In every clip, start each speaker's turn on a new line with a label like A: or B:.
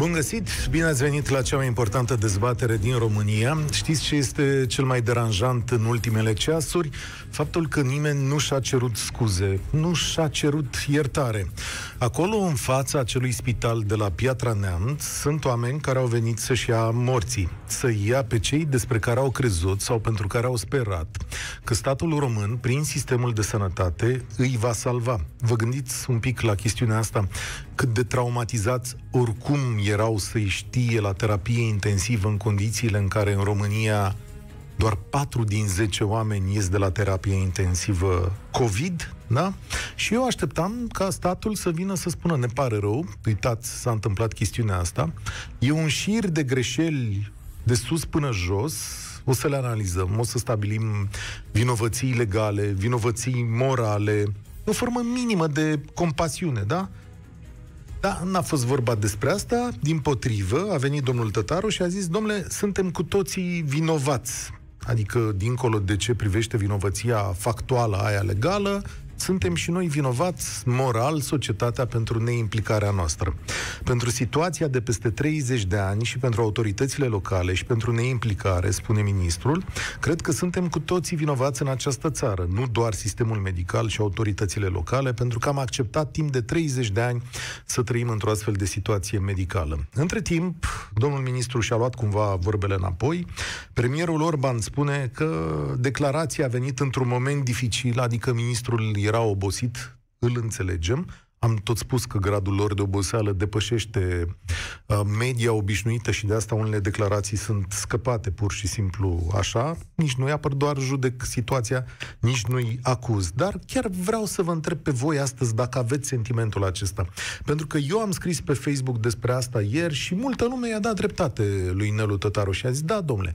A: Bun găsit! Bine ați venit la cea mai importantă dezbatere din România. Știți ce este cel mai deranjant în ultimele ceasuri? Faptul că nimeni nu și-a cerut scuze, nu și-a cerut iertare. Acolo, în fața acelui spital de la Piatra Neamț, sunt oameni care au venit să-și ia morții, să ia pe cei despre care au crezut sau pentru care au sperat că statul român, prin sistemul de sănătate, îi va salva. Vă gândiți un pic la chestiunea asta? Cât de traumatizați oricum erau să-i știe la terapie intensivă în condițiile în care în România doar 4 din 10 oameni ies de la terapie intensivă COVID, da? Și eu așteptam ca statul să vină să spună, ne pare rău, uitați, s-a întâmplat chestiunea asta, e un șir de greșeli de sus până jos, o să le analizăm, o să stabilim vinovății legale, vinovății morale, o formă minimă de compasiune, da? Da, n-a fost vorba despre asta, din potrivă, a venit domnul Tătaru și a zis, domnule, suntem cu toții vinovați. Adică, dincolo de ce privește vinovăția factuală aia legală, suntem și noi vinovați moral, societatea, pentru neimplicarea noastră. Pentru situația de peste 30 de ani și pentru autoritățile locale și pentru neimplicare, spune ministrul, cred că suntem cu toții vinovați în această țară, nu doar sistemul medical și autoritățile locale, pentru că am acceptat timp de 30 de ani să trăim într-o astfel de situație medicală. Între timp, domnul ministru și-a luat cumva vorbele înapoi. Premierul Orban spune că declarația a venit într-un moment dificil, adică ministrul era obosit, îl înțelegem. Am tot spus că gradul lor de oboseală depășește uh, media obișnuită și de asta unele declarații sunt scăpate pur și simplu așa. Nici nu-i apăr, doar judec situația, nici nu-i acuz. Dar chiar vreau să vă întreb pe voi astăzi dacă aveți sentimentul acesta. Pentru că eu am scris pe Facebook despre asta ieri și multă lume i-a dat dreptate lui Nelu Tătaru și a zis, da, domnule,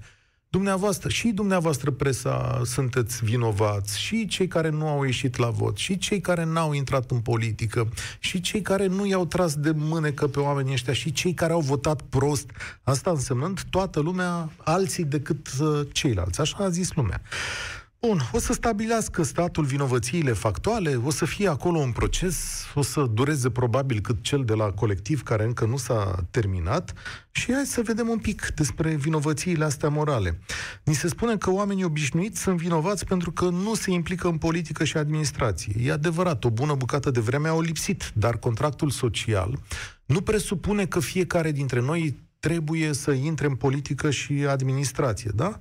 A: Dumneavoastră, și dumneavoastră presa sunteți vinovați, și cei care nu au ieșit la vot, și cei care n-au intrat în politică, și cei care nu i-au tras de mânecă pe oamenii ăștia, și cei care au votat prost. Asta însemnând toată lumea, alții decât uh, ceilalți. Așa a zis lumea. Bun, o să stabilească statul vinovățiile factuale, o să fie acolo un proces, o să dureze probabil cât cel de la colectiv care încă nu s-a terminat și hai să vedem un pic despre vinovățiile astea morale. Ni se spune că oamenii obișnuiți sunt vinovați pentru că nu se implică în politică și administrație. E adevărat, o bună bucată de vreme au lipsit, dar contractul social nu presupune că fiecare dintre noi trebuie să intre în politică și administrație, da?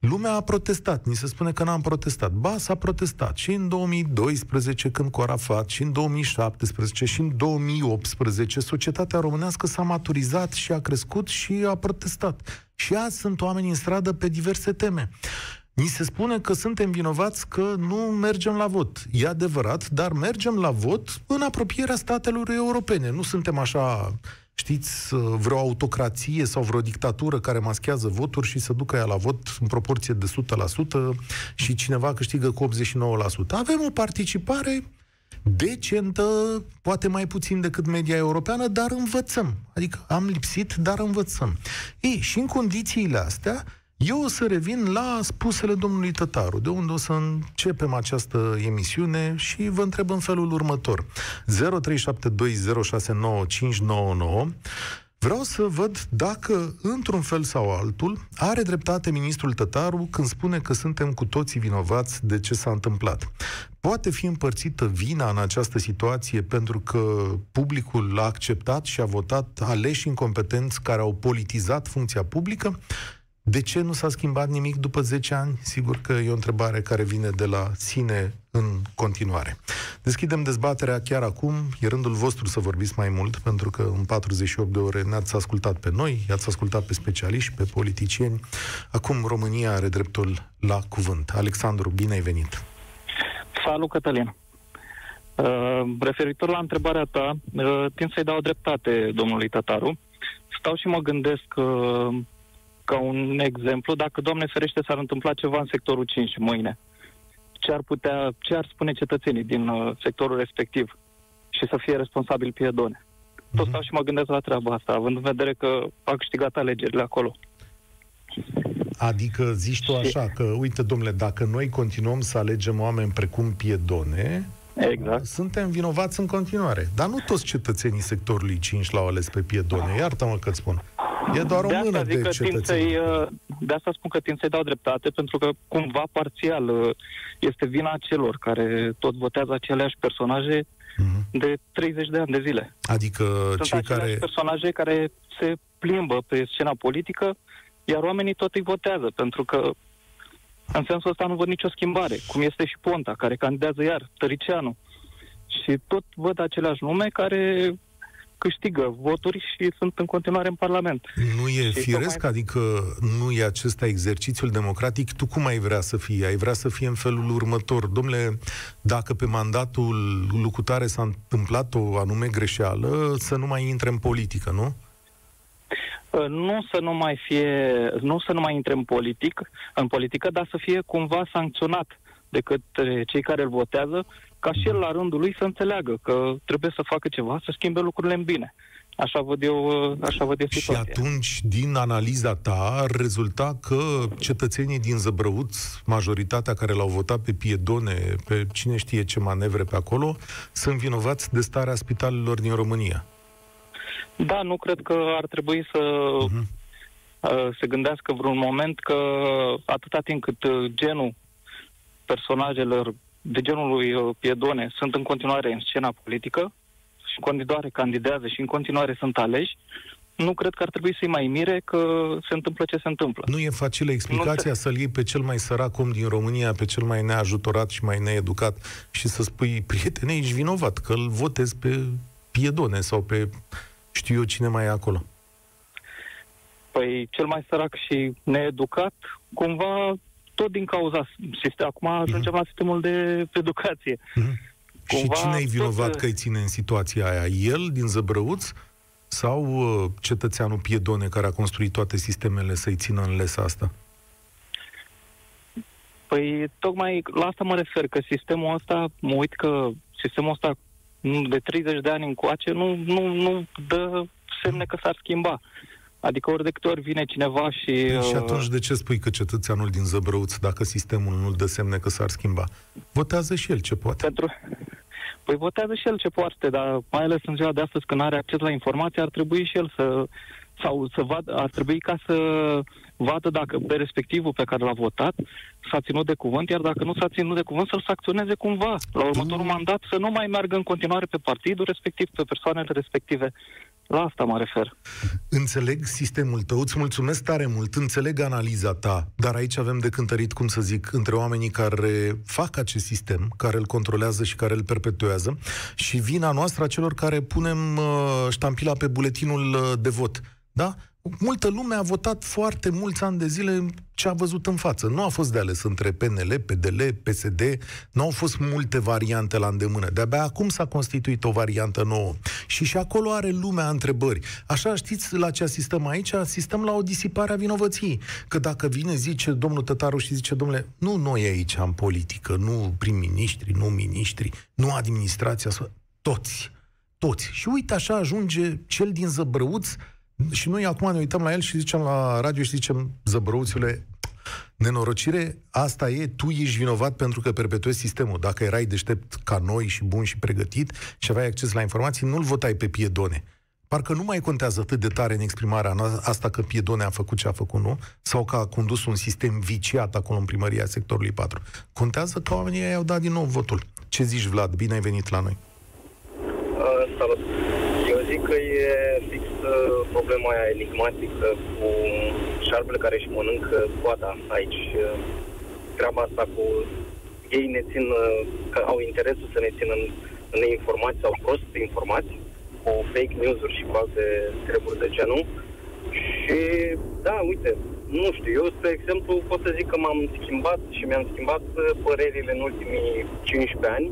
A: Lumea a protestat. Ni se spune că n-am protestat. Ba, s-a protestat. Și în 2012, când cu Arafat, și în 2017, și în 2018, societatea românească s-a maturizat și a crescut și a protestat. Și azi sunt oameni în stradă pe diverse teme. Ni se spune că suntem vinovați că nu mergem la vot. E adevărat, dar mergem la vot în apropierea statelor europene. Nu suntem așa știți, vreo autocrație sau vreo dictatură care maschează voturi și să ducă ea la vot în proporție de 100% și cineva câștigă cu 89%. Avem o participare decentă, poate mai puțin decât media europeană, dar învățăm. Adică am lipsit, dar învățăm. Ei, și în condițiile astea, eu o să revin la spusele domnului Tătaru, de unde o să începem această emisiune și vă întreb în felul următor. 0372069599 Vreau să văd dacă, într-un fel sau altul, are dreptate ministrul Tătaru când spune că suntem cu toții vinovați de ce s-a întâmplat. Poate fi împărțită vina în această situație pentru că publicul a acceptat și a votat aleși incompetenți care au politizat funcția publică de ce nu s-a schimbat nimic după 10 ani? Sigur că e o întrebare care vine de la sine în continuare. Deschidem dezbaterea chiar acum. E rândul vostru să vorbiți mai mult, pentru că în 48 de ore ne-ați ascultat pe noi, i-ați ascultat pe specialiști, pe politicieni. Acum România are dreptul la cuvânt. Alexandru, bine ai venit!
B: Salut, Cătălin! Uh, referitor la întrebarea ta, uh, tind să-i dau dreptate domnului Tataru. Stau și mă gândesc uh, ca un exemplu, dacă, Doamne ferește, s-ar întâmpla ceva în sectorul 5 mâine, ce ar putea, ce ar spune cetățenii din uh, sectorul respectiv și să fie responsabil piedone. Tot mhm. stau și mă gândesc la treaba asta, având în vedere că a câștigat alegerile acolo.
A: Adică zici tu așa că, uite, domnule, dacă noi continuăm să alegem oameni precum Piedone,
B: Exact.
A: Suntem vinovați în continuare. Dar nu toți cetățenii sectorului 5 l-au ales pe Piedone. Iartă-mă că spun. E doar o
B: de
A: mână
B: asta
A: de cetățeni.
B: uh, De asta spun că tind să-i dau dreptate, pentru că cumva parțial uh, este vina celor care tot votează aceleași personaje
A: Mhm.
B: de 30 de ani de zile.
A: Adică
B: Sunt
A: cei
B: aceleași
A: care...
B: personaje care se plimbă pe scena politică, iar oamenii tot îi votează, pentru că în sensul ăsta nu văd nicio schimbare, cum este și Ponta, care candidează iar, Tăricianu. Și tot văd aceleași nume care câștigă voturi și sunt în continuare în Parlament.
A: Nu e
B: Și
A: firesc?
B: tocmai-
A: Adică nu e acesta exercițiul democratic? Tu cum ai vrea să fie? Ai vrea să fie în felul următor. Domnule, dacă pe mandatul lucutare s-a întâmplat o anume greșeală, să nu mai intre în politică, nu?
B: Uh, Nu să nu mai fie, nu să nu mai intre în politic, în politică, dar să fie cumva sancționat de către cei care îl votează, ca și el la rândul lui să înțeleagă că trebuie să facă ceva, să schimbe lucrurile în bine. Așa văd eu, uh, așa văd eu
A: Și
B: situația.
A: atunci, din analiza ta, ar rezulta că cetățenii din Zăbrăuț, majoritatea care l-au votat pe Piedone, pe cine știe ce manevre pe acolo, sunt vinovați de starea spitalelor din România.
B: Da, nu cred că ar trebui să
A: Mhm.
B: uh, se gândească vreun moment că atâta timp cât uh, genul personajelor de genul lui uh, Piedone sunt în continuare în scena politică și în continuare candidează și în continuare sunt aleși, nu cred că ar trebui să-i mai mire că se întâmplă ce se întâmplă.
A: Nu e facilă explicația
B: Nu
A: să-l iei pe cel mai sărac om din România, pe cel mai neajutorat și mai needucat și să spui, prietene, ești vinovat, că îl votezi pe Piedone sau pe știu eu cine mai e acolo.
B: Păi cel mai sărac și needucat, cumva tot din cauza sistem. Acum ajungem la sistemul de educație.
A: Mhm. Și
B: Cumva
A: cine e vinovat
B: tot,
A: că îi ține în situația aia? El din Zăbrăuț sau uh, cetățeanul Piedone care a construit toate sistemele să-i țină în lesa asta?
B: Păi tocmai la asta mă refer, că sistemul ăsta, mă uit că sistemul ăsta nu- de 30 de ani încoace nu, nu, nu dă semne că s-ar schimba. Adică ori de câte ori vine cineva și...
A: Păi și
B: uh,
A: atunci de ce spui că cetățeanul din Zăbrăuț, dacă sistemul nu-l dă semne că s-ar schimba? Votează și el ce poate.
B: Pentru... Păi votează și el ce poate, dar mai ales în ziua de astăzi când are acces la informații, ar trebui și el să sau să vadă, ar trebui ca să vadă dacă pe respectivul pe care l-a votat s-a ținut de cuvânt, iar dacă nu s-a ținut de cuvânt, să-l sancționeze cumva. La următorul mandat să nu mai meargă în continuare pe partidul respectiv, pe persoanele respective. La asta mă refer.
A: Înțeleg sistemul tău, îți mulțumesc tare mult, înțeleg analiza ta, dar aici avem de cântărit, cum să zic, între oamenii care fac acest sistem, care îl controlează și care îl perpetuează, și vina noastră a celor care punem uh, ștampila pe buletinul uh, de vot. Da? Multă lume a votat foarte mulți ani de zile ce a văzut în față. Nu a fost de ales între PNL, PDL, PSD, nu au fost multe variante la îndemână. De-abia acum s-a constituit o variantă nouă. Și și acolo are lumea întrebări. Așa știți la ce asistăm aici? Asistăm la o disipare a vinovăției. Că dacă vine, zice domnul Tătaru și zice, domnule, nu noi aici în politică, nu prim-ministri, nu ministri, nu administrația, toți. Toți. Și uite așa ajunge cel din Zăbrăuț și noi acum ne uităm la el și zicem la radio și zicem, zăbrăuțiule, nenorocire, asta e, tu ești vinovat pentru că perpetuezi sistemul. Dacă erai deștept ca noi și bun și pregătit și aveai acces la informații, nu-l votai pe Piedone. Parcă nu mai contează atât de tare în exprimarea asta că Piedone a făcut ce a făcut, nu? Sau că a condus un sistem viciat acolo în primăria sectorului 4. Contează că oamenii ai au dat din nou votul. Ce zici, Vlad? Bine ai venit la noi.
C: Uh, salut. Eu zic că e fix uh, problema aia enigmatică cu șarpele care își mănâncă coada aici. Uh, treaba asta cu ei ne țin, uh, că au interesul să ne țină în, în neinformați sau prost informați, cu fake news-uri și cu alte treburi de genul. Și da, uite, nu știu, eu, spre exemplu, pot să zic că m-am schimbat și mi-am schimbat uh, părerile în ultimii 15 ani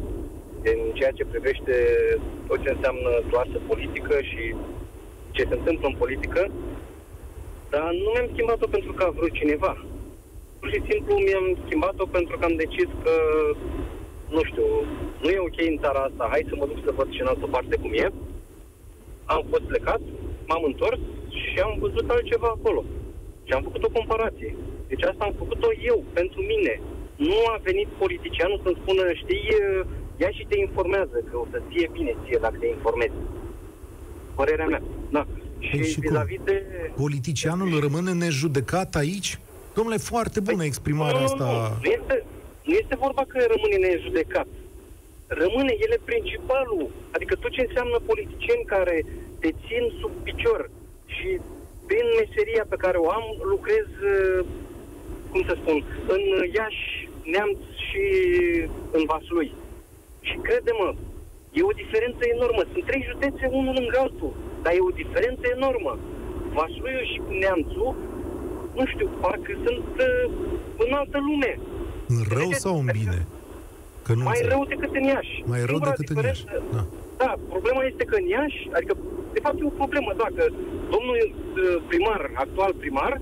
C: în ceea ce privește tot ce înseamnă clasă politică și ce se întâmplă în politică, dar nu mi-am schimbat-o pentru că a vrut cineva. Pur și simplu mi-am schimbat-o pentru că am decis că, nu știu, nu e ok în țara asta, hai să mă duc să văd și în altă parte cum e. Am fost plecat, m-am întors și am văzut altceva acolo. Și am făcut o comparație. Deci asta am făcut-o eu, pentru mine. Nu a venit politicianul să-mi spună, știi, ia și te informează, că o să fie bine ție dacă te informezi. Părerea mea. Da. Și,
A: Păi și cum?
C: vis-a-vis de...
A: Politicianul rămâne nejudecat aici? Domnule, foarte bună exprimarea
C: nu,
A: asta.
C: Nu, nu. Nu, este, nu este vorba că rămâne nejudecat. Rămâne el e principalul. Adică tot ce înseamnă politicieni care te țin sub picior și prin meseria pe care o am, lucrez, uh, cum să spun, în Iași, Neamț și în Vaslui. Și crede-mă, e o diferență enormă. Sunt trei județe unul lângă altul, dar e o diferență enormă. Vasluiul și Neamțul, nu știu, parcă sunt uh, în altă lume.
A: În rău
C: Vedeți?
A: sau în bine? Că nu
C: Mai
A: înțeleg.
C: rău decât în Iași.
A: Mai rău
C: Singura
A: decât în Iași.
C: diferență-
A: Da.
C: Da, problema este că în Iași, adică, de fapt e o problemă, dacă domnul uh, primar, actual primar,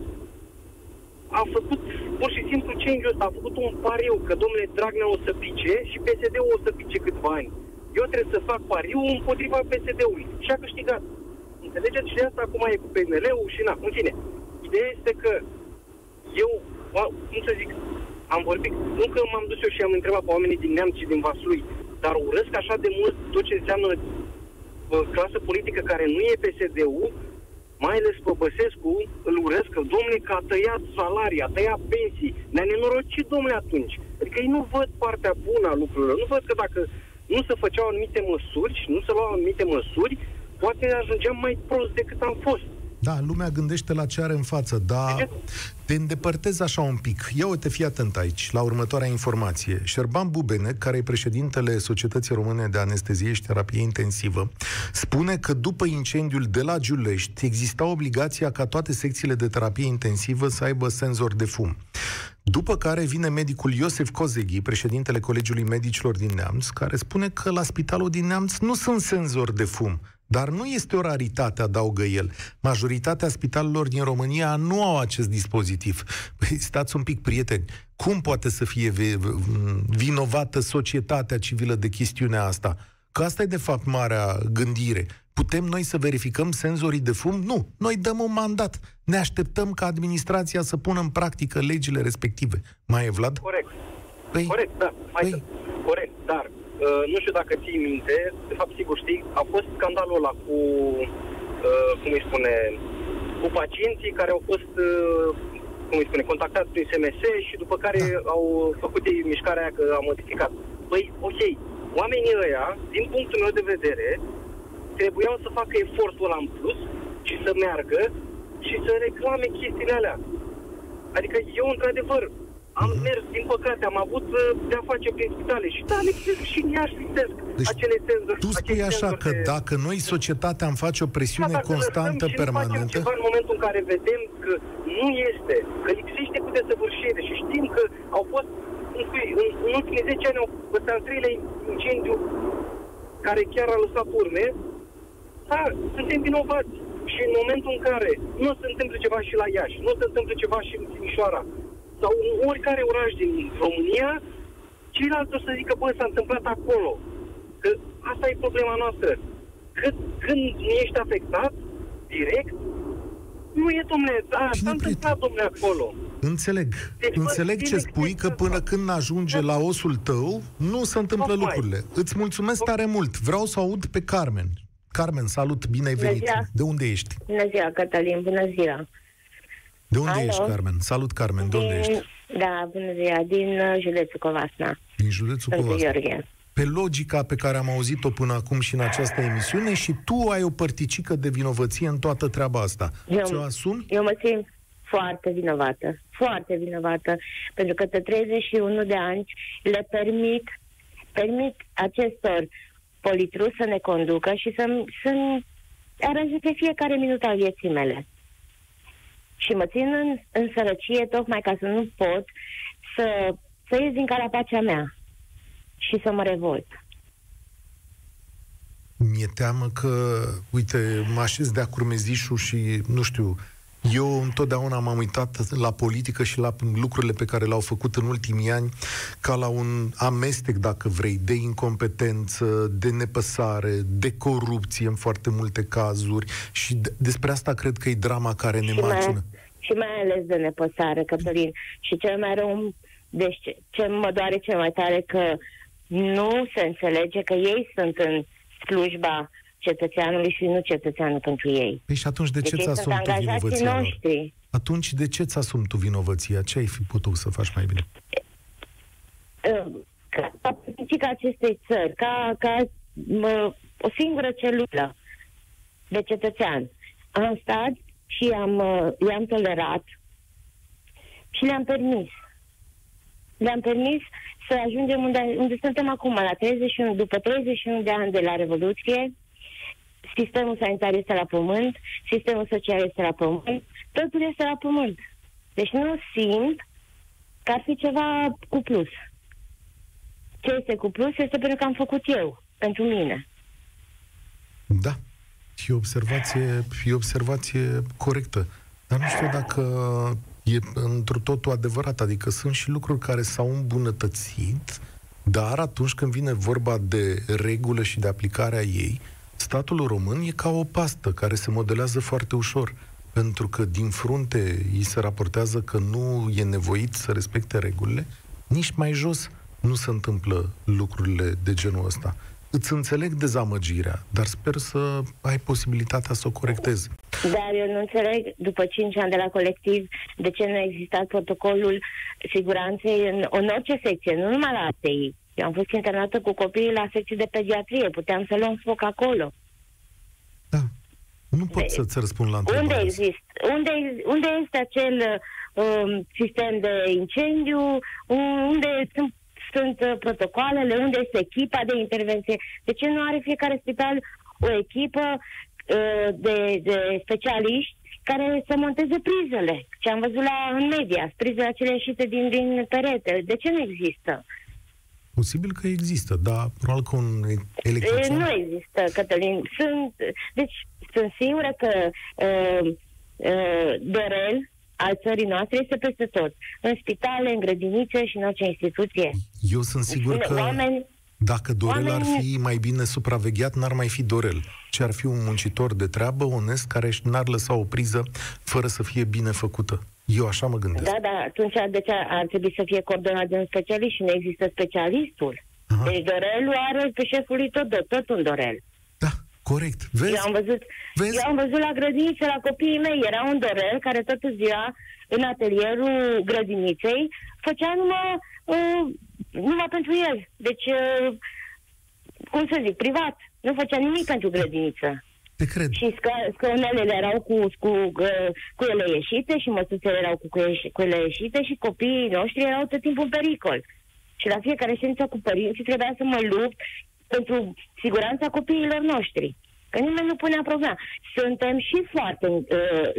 C: a făcut pur și simplu change ăsta, a făcut un pariu că domnule Dragnea o să pice și PSD-ul o să pice câțiva ani. Eu trebuie să fac pariu împotriva PSD-ului. Și a câștigat. Înțelegeți? Și de asta acum e cu PNL-ul și na. În fine, ideea este că eu, a- cum să zic, am vorbit, nu că m-am dus eu și am întrebat pe oamenii din Neamț și din Vaslui, dar urăsc așa de mult tot ce înseamnă bă, clasă politică care nu e PSD-ul, mai ales pe Băsescu, îl urăsc că, domnule, că a tăiat salarii, a tăiat pensii, ne-a nenorocit, domnule, atunci. Adică ei nu văd partea bună a lucrurilor, nu văd că dacă nu se făceau anumite măsuri și nu se luau anumite măsuri, poate ajungeam mai prost decât am fost.
A: Da, lumea gândește la ce are în față, dar te îndepărtezi așa un pic. Ia uite, fii atent aici, la următoarea informație. Șerban Bubene, care e președintele Societății Române de Anestezie și Terapie Intensivă, spune că după incendiul de la Giulești exista obligația ca toate secțiile de terapie intensivă să aibă senzor de fum. După care vine medicul Iosef Kozeghi, președintele Colegiului Medicilor din Neamț, care spune că la spitalul din Neamț nu sunt senzori de fum. Dar nu este o raritate, adaugă el. Majoritatea spitalelor din România nu au acest dispozitiv. Păi, stați un pic, prieteni. Cum poate să fie vi- vinovată societatea civilă de chestiunea asta? Că asta e de fapt marea gândire. Putem noi să verificăm senzorii de fum? Nu. Noi dăm un mandat. Ne așteptăm ca administrația să pună în practică legile respective. Mai e, Vlad?
C: Corect.
A: Păi,
C: Corect, da. Hai
A: Păi.
C: să... Corect, dar uh, nu știu dacă ții minte, de fapt sigur știi, a fost scandalul ăla cu, uh, cum îi spune, cu pacienții care au fost, uh, cum îi spune, contactați prin SMS și după care
A: Da.
C: au făcut ei mișcarea aia că a modificat. Păi, ok, oamenii ăia, din punctul meu de vedere, trebuiau să facă efortul ăla în plus și să meargă și să reclame chestiile alea. Adică eu, într-adevăr, am
A: Mhm.
C: mers, din păcate, am avut uh, de-a face prin spitale și da, lipsesc și în Iași lipsesc
A: Deci,
C: acele senzori.
A: tu spui
C: acei
A: așa
C: senzori
A: că
C: de-
A: dacă noi, societatea, am face o
C: Da,
A: presiune
C: dacă
A: constantă,
C: lăsăm și nu facem
A: permanentă,
C: ceva în momentul în care vedem că nu este, că lipsește cu desăvârșire și știm că au fost, cum spui, în, în ultimii 10 ani au ăsta al treilea incendiu care chiar a lăsat urme, da, suntem vinovați. Și în momentul în care nu se întâmplă ceva și la Iași, nu se întâmplă ceva și în Timișoara, sau în oricare oraș din România, ceilalți o să zică, bă, s-a întâmplat acolo. Că asta e problema noastră. Cât, când nu ești afectat, direct, nu e, domnule, da,
A: Bine,
C: s-a întâmplat, domnule, acolo.
A: Înțeleg.
C: Deci, bă,
A: Înțeleg ce
C: direct
A: spui, că
C: exact
A: până
C: asta.
A: când ajunge la osul tău, nu se întâmplă
C: Tocmai.
A: lucrurile. Îți mulțumesc tare mult. Vreau să aud pe Carmen. Carmen, salut, bine ai
D: Bună
A: venit.
D: ziua.
A: De unde ești?
D: Bună ziua, Cătălin, bună ziua.
A: De unde
D: Alo?
A: ești, Carmen? Salut, Carmen, de unde
D: din,
A: ești?
D: Da, bună ziua, din uh, județul Covasna,
A: Din județul
D: Sfântul
A: Covasna.
D: Gheorghe.
A: Pe logica pe care am auzit-o până acum și în această emisiune și tu ai o părticică de vinovăție în toată treaba asta.
D: Eu-
A: Ți-o asumi?
D: Eu mă simt foarte vinovată, foarte vinovată, pentru că de 31 de ani le permit, permit acestor politruși să ne conducă și să, să aranjeze fiecare minut al vieții mele. Și mă țin în, în sărăcie tocmai ca să nu pot să, să ies din carapacea mea și să mă revolt.
A: Mi-e teamă că, uite, mă așez de-a curmezișul și, nu știu, eu întotdeauna m-am uitat la politică și la lucrurile pe care le-au făcut în ultimii ani ca la un amestec, dacă vrei, de incompetență, de nepăsare, de corupție în foarte multe cazuri și de- despre asta cred că e drama care ne
D: Și mai,
A: macină.
D: și mai ales de nepăsare, Cătălin. Și cel mai rău, deci ce mă doare cel mai tare că nu se înțelege că ei sunt în slujba cetățeanului și nu cetățeanul pentru ei.
A: Păi și atunci de ce
D: deci
A: ți asumi tu vinovăția
D: noștri.
A: Atunci de ce ți asumi tu vinovăția? Ce ai fi putut să faci mai bine?
D: Ca politica acestei țări, ca, ca mă, o singură celulă de cetățean, am stat și am, i-am tolerat și le-am permis. Le-am permis să ajungem unde, unde suntem acum, la 31, după 31 de ani de la Revoluție, sistemul sanitar este la pământ, sistemul social este la pământ, totul este la pământ. Deci nu simt că ar fi ceva cu plus. Ce este cu plus este pentru că am făcut eu, pentru mine.
A: Da. E observație, e observație corectă. Dar nu știu dacă e într totul adevărat. Adică sunt și lucruri care s-au îmbunătățit, dar atunci când vine vorba de regulă și de aplicarea ei, statul român e ca o pastă care se modelează foarte ușor. Pentru că din frunte îi se raportează că nu e nevoit să respecte regulile, nici mai jos nu se întâmplă lucrurile de genul ăsta. Îți înțeleg dezamăgirea, dar sper să ai posibilitatea să o corectezi.
D: Dar eu nu înțeleg, după 5 ani de la colectiv, de ce nu a existat protocolul siguranței în, în orice secție, nu numai la ATI. Eu am fost internată cu copiii la secție de pediatrie, puteam să luăm foc acolo.
A: Da. Nu pot de, să-ți răspund la întrebare.
D: Unde există? Unde, unde este acel um, sistem de incendiu? Unde sunt sunt uh, protocoalele, unde este echipa de intervenție. De ce nu are fiecare spital o echipă uh, de, de specialiști care să monteze prizele? Ce am văzut la, în media, prizele acelea ieșite din, din perete. De ce nu există?
A: Posibil că există, dar probabil că un electrician...
D: Nu există, Cătălin. Sunt, deci sunt sigură că uh, uh, Dorel al țării noastre este peste tot. În spitale, în grădinițe și în orice instituție.
A: Eu sunt sigur că oameni, dacă Dorel oameni... ar fi mai bine supravegheat, n-ar mai fi Dorel. Ce ar fi un muncitor de treabă, onest, care n-ar lăsa o priză fără să fie bine făcută. Eu așa mă gândesc.
D: Da, da, atunci de ce ar trebui să fie coordonat de un specialist și nu există specialistul? Aha. Deci Dorelul are pe șeful lui tot, tot un Dorel.
A: Corect. Vezi?
D: Eu am văzut, Vezi? Eu am văzut la grădiniță, la copiii mei, era un dorel care toată ziua în atelierul grădiniței făcea numai, uh, numai pentru el. Deci, uh, cum să zic, privat. Nu făcea nimic pentru grădiniță.
A: Te cred.
D: Și scă- scăunelele erau cu, cu, uh, cu ele ieșite și măsuțele erau cu, cu ele ieșite și copiii noștri erau tot timpul în pericol. Și la fiecare ședință cu părinții trebuia să mă lupt pentru siguranța copiilor noștri. Că nimeni nu punea problema. Suntem și foarte uh,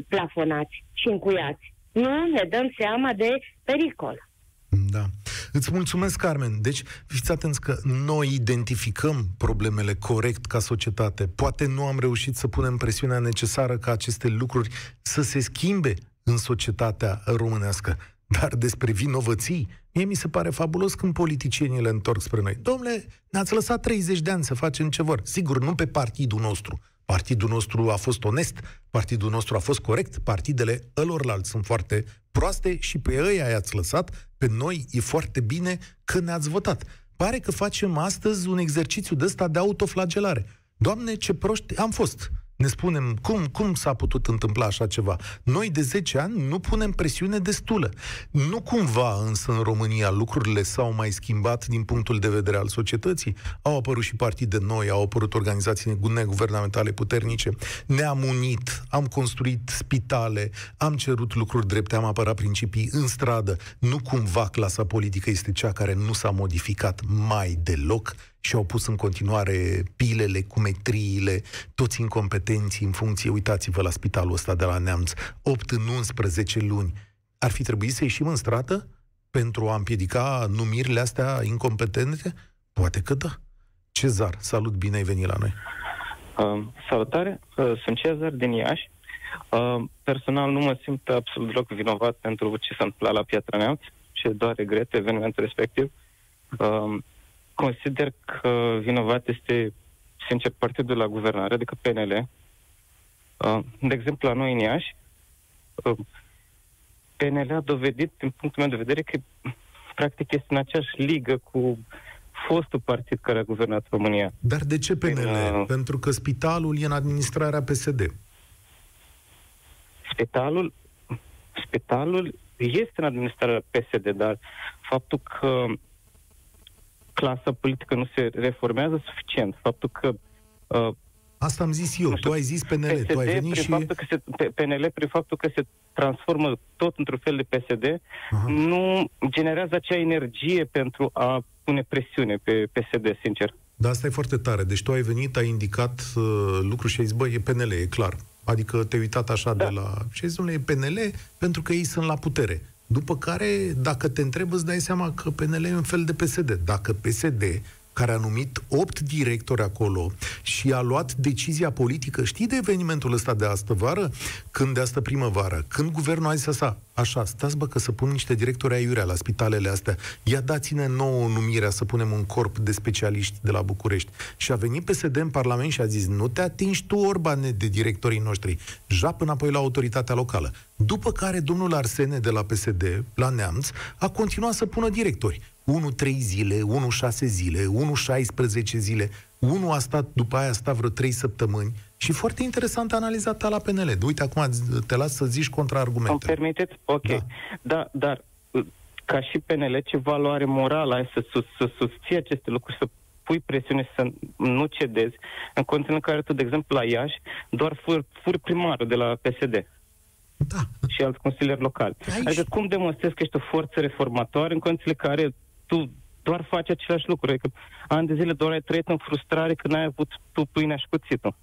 D: plafonați și încuiați. Nu ne dăm seama de pericol.
A: Da. Îți mulțumesc, Carmen. Deci, fiți atenți că noi identificăm problemele corect ca societate. Poate nu am reușit să punem presiunea necesară ca aceste lucruri să se schimbe în societatea românească. Dar despre vinovății, mie mi se pare fabulos când politicienii le întorc spre noi. Domnule, ne-ați lăsat 30 de ani să facem ce vor. Sigur, nu pe partidul nostru. Partidul nostru a fost onest, partidul nostru a fost corect, partidele ălorlalți sunt foarte proaste și pe ei i-ați lăsat, pe noi e foarte bine că ne-ați votat. Pare că facem astăzi un exercițiu de ăsta de autoflagelare. Doamne, ce proști am fost! Ne spunem cum, cum s-a putut întâmpla așa ceva. Noi de 10 ani nu punem presiune destulă. Nu cumva însă în România lucrurile s-au mai schimbat din punctul de vedere al societății. Au apărut și partide noi, au apărut organizații neguvernamentale puternice. Ne-am unit, am construit spitale, am cerut lucruri drepte, am apărat principii în stradă. Nu cumva clasa politică este cea care nu s-a modificat mai deloc și au pus în continuare pilele cu metriile, toți incompetenții în funcție, uitați-vă la spitalul ăsta de la Neamț, 8 în 11 luni. Ar fi trebuit să ieșim în stradă pentru a împiedica numirile astea incompetente? Poate că da. Cezar, salut, bine ai venit la noi.
E: Uh, salutare, uh, sunt Cezar din Iași. Uh, personal nu mă simt absolut deloc vinovat pentru ce s-a întâmplat la Piatra Neamț și doar regret evenimentul respectiv. Uh, consider că vinovat este, sincer, partidul la guvernare, adică PNL. Uh, de exemplu, la noi în Iași, uh, PNL a dovedit, din punctul meu de vedere, că practic este în aceeași ligă cu fostul partid care a guvernat România.
A: Dar de ce PNL? Uh, Pentru că spitalul e în administrarea PSD.
E: Spitalul, spitalul este în administrarea PSD, dar faptul că clasa politică nu se reformează suficient, faptul că uh,
A: Asta am zis eu, știu, tu ai zis PNL, PSD, tu ai venit prin și...
E: Faptul că se, PNL, prin faptul că se transformă tot într-un fel de PSD, Aha. nu generează acea energie pentru a pune presiune pe PSD, sincer.
A: Da, asta e foarte tare. Deci tu ai venit, ai indicat uh, lucruri și ai zis, bă, e PNL, e clar. Adică te-ai uitat așa da. de la... Și ai zis, e PNL pentru că ei sunt la putere. După care, dacă te întrebi, îți dai seama că PNL e un fel de PSD. Dacă PSD care a numit opt directori acolo și a luat decizia politică. Știi de evenimentul ăsta de astă vară? Când de astă primăvară? Când guvernul a zis așa, așa, stați bă că să pun niște directori aiurea la spitalele astea, ia dați-ne nouă numirea să punem un corp de specialiști de la București. Și a venit PSD în Parlament și a zis, nu te atingi tu, Orbane, de directorii noștri, jap înapoi la autoritatea locală. După care domnul Arsene de la PSD, la Neamț, a continuat să pună directori. 1 3 zile, 1 6 zile, 1 16 zile, unul a stat, după aia a stat vreo 3 săptămâni și foarte interesant analizat la PNL. Uite, acum te las să zici contraargumente.
E: Îmi permiteți? Ok. Da. da, dar ca și PNL, ce valoare morală ai să, să, să susții aceste lucruri, să pui presiune să nu cedezi, în condiții în care tu, de exemplu, la Iași, doar furi, furi primarul de la PSD. Da. Și alți consilieri locali. Aici... Adică cum demonstrezi că ești o forță reformatoare în condițiile care tu doar faci același lucru. Adică ani de zile doar ai trăit în frustrare când ai avut tu pâinea și cuțitul.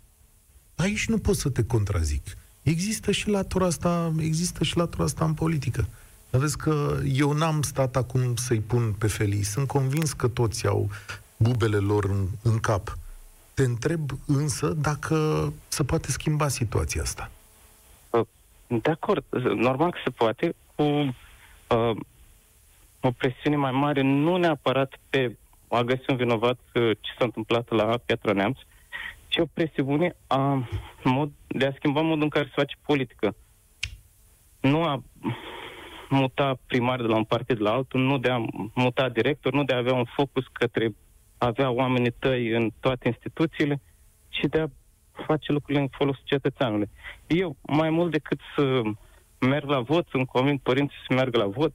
A: Aici nu pot să te contrazic. Există și latura asta, există și latura asta în politică. Vezi că eu n-am stat acum să-i pun pe felii. Sunt convins că toți au bubele lor în, în cap. Te întreb însă dacă se poate schimba situația asta.
E: De acord, normal că se poate, cu uh, o presiune mai mare, nu neapărat pe a găsi un vinovat uh, ce s-a întâmplat la Piatra Neamț, ci o presiune a, mod, de a schimba modul în care se face politică. Nu a muta primar de la un partid la altul, nu de a muta director, nu de a avea un focus către a avea oamenii tăi în toate instituțiile, ci de a face lucrurile în folosul cetățeanului. Eu, mai mult decât să merg la vot, să-mi conving părinții să meargă la vot,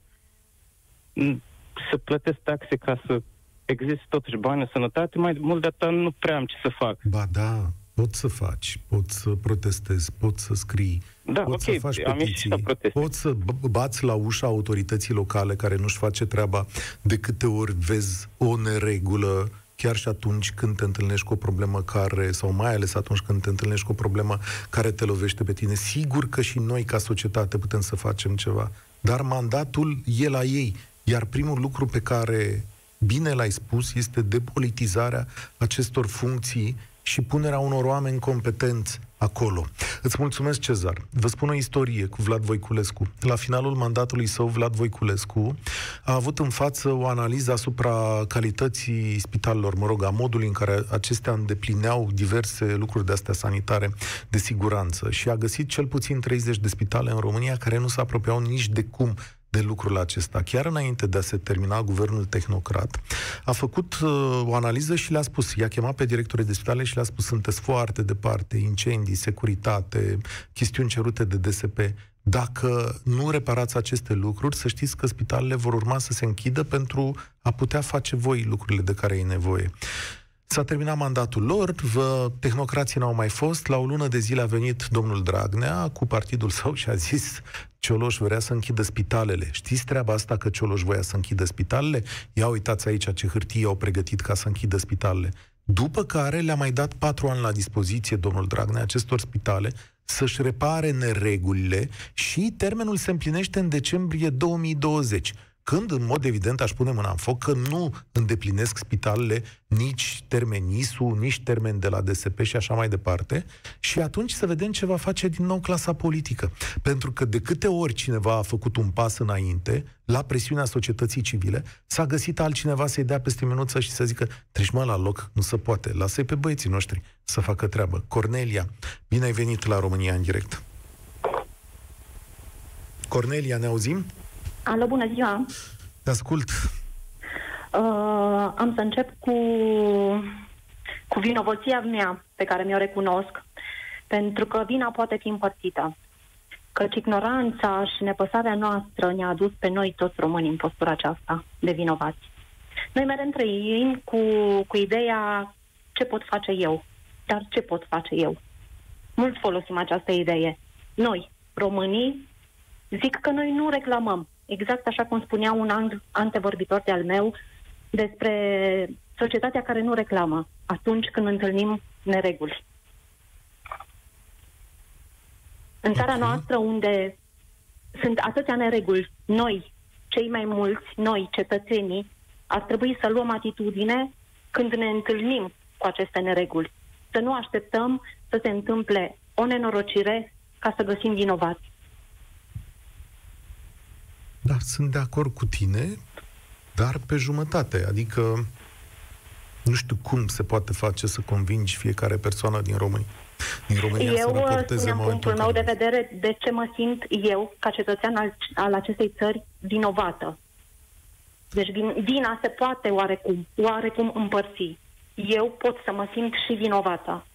E: să plătesc taxe ca să existe totuși bani în sănătate, mai mult de atât nu prea am ce să fac.
A: Ba da, poți să faci, poți să protestezi, poți să scrii,
E: da,
A: poți
E: okay,
A: să faci petiții, poți să bați la ușa autorității locale care nu-și face treaba de câte ori vezi o neregulă, chiar și atunci când te întâlnești cu o problemă care, sau mai ales atunci când te întâlnești cu o problemă care te lovește pe tine. Sigur că și noi, ca societate, putem să facem ceva, dar mandatul e la ei. Iar primul lucru pe care bine l-ai spus este depolitizarea acestor funcții și punerea unor oameni competenți acolo. Îți mulțumesc, Cezar. Vă spun o istorie cu Vlad Voiculescu. La finalul mandatului său, Vlad Voiculescu a avut în față o analiză asupra calității spitalelor, mă rog, a modului în care acestea îndeplineau diverse lucruri de astea sanitare de siguranță și a găsit cel puțin 30 de spitale în România care nu se apropiau nici de cum de lucrul acesta. Chiar înainte de a se termina guvernul tehnocrat, a făcut uh, o analiză și le-a spus, i-a chemat pe directorii de spitale și le-a spus, sunteți foarte departe, incendii, securitate, chestiuni cerute de DSP. Dacă nu reparați aceste lucruri, să știți că spitalele vor urma să se închidă pentru a putea face voi lucrurile de care e nevoie. S-a terminat mandatul lor, vă, tehnocrații n-au mai fost, la o lună de zile a venit domnul Dragnea cu partidul său și a zis Cioloș vrea să închidă spitalele. Știți treaba asta că Cioloș voia să închidă spitalele? Ia uitați aici ce hârtie au pregătit ca să închidă spitalele. După care le-a mai dat patru ani la dispoziție domnul Dragnea acestor spitale să-și repare neregulile și termenul se împlinește în decembrie 2020 când, în mod evident, aș pune mâna în foc că nu îndeplinesc spitalele nici termen ISU, nici termen de la DSP și așa mai departe, și atunci să vedem ce va face din nou clasa politică. Pentru că de câte ori cineva a făcut un pas înainte, la presiunea societății civile, s-a găsit altcineva să-i dea peste minuță și să zică, treci mă la loc, nu se poate, lasă-i pe băieții noștri să facă treabă. Cornelia, bine ai venit la România în direct. Cornelia, ne auzim?
F: Alo, bună ziua!
A: Te ascult.
F: Uh, am să încep cu, cu vinovăția mea, pe care mi-o recunosc, pentru că vina poate fi împărțită. Căci ignoranța și nepăsarea noastră ne-a adus pe noi toți românii în postura aceasta de vinovați. Noi mereu trăim cu, cu ideea ce pot face eu, dar ce pot face eu? Mulți folosim această idee. Noi, românii, zic că noi nu reclamăm. Exact așa cum spunea un antevorbitor de al meu despre societatea care nu reclamă atunci când întâlnim nereguli. În țara okay. noastră, unde sunt atâția nereguli, noi, cei mai mulți, noi, cetățenii, ar trebui să luăm atitudine când ne întâlnim cu aceste nereguli. Să nu așteptăm să se întâmple o nenorocire ca să găsim vinovați.
A: Da, sunt de acord cu tine, dar pe jumătate. Adică nu știu cum se poate face să convingi fiecare persoană din România. Din România
F: eu
A: să raporteze
F: punctul meu de vedere de ce mă simt eu, ca cetățean al, al acestei țări, vinovată. Deci vina se poate oarecum, oarecum împărți. Eu pot să mă simt și vinovată.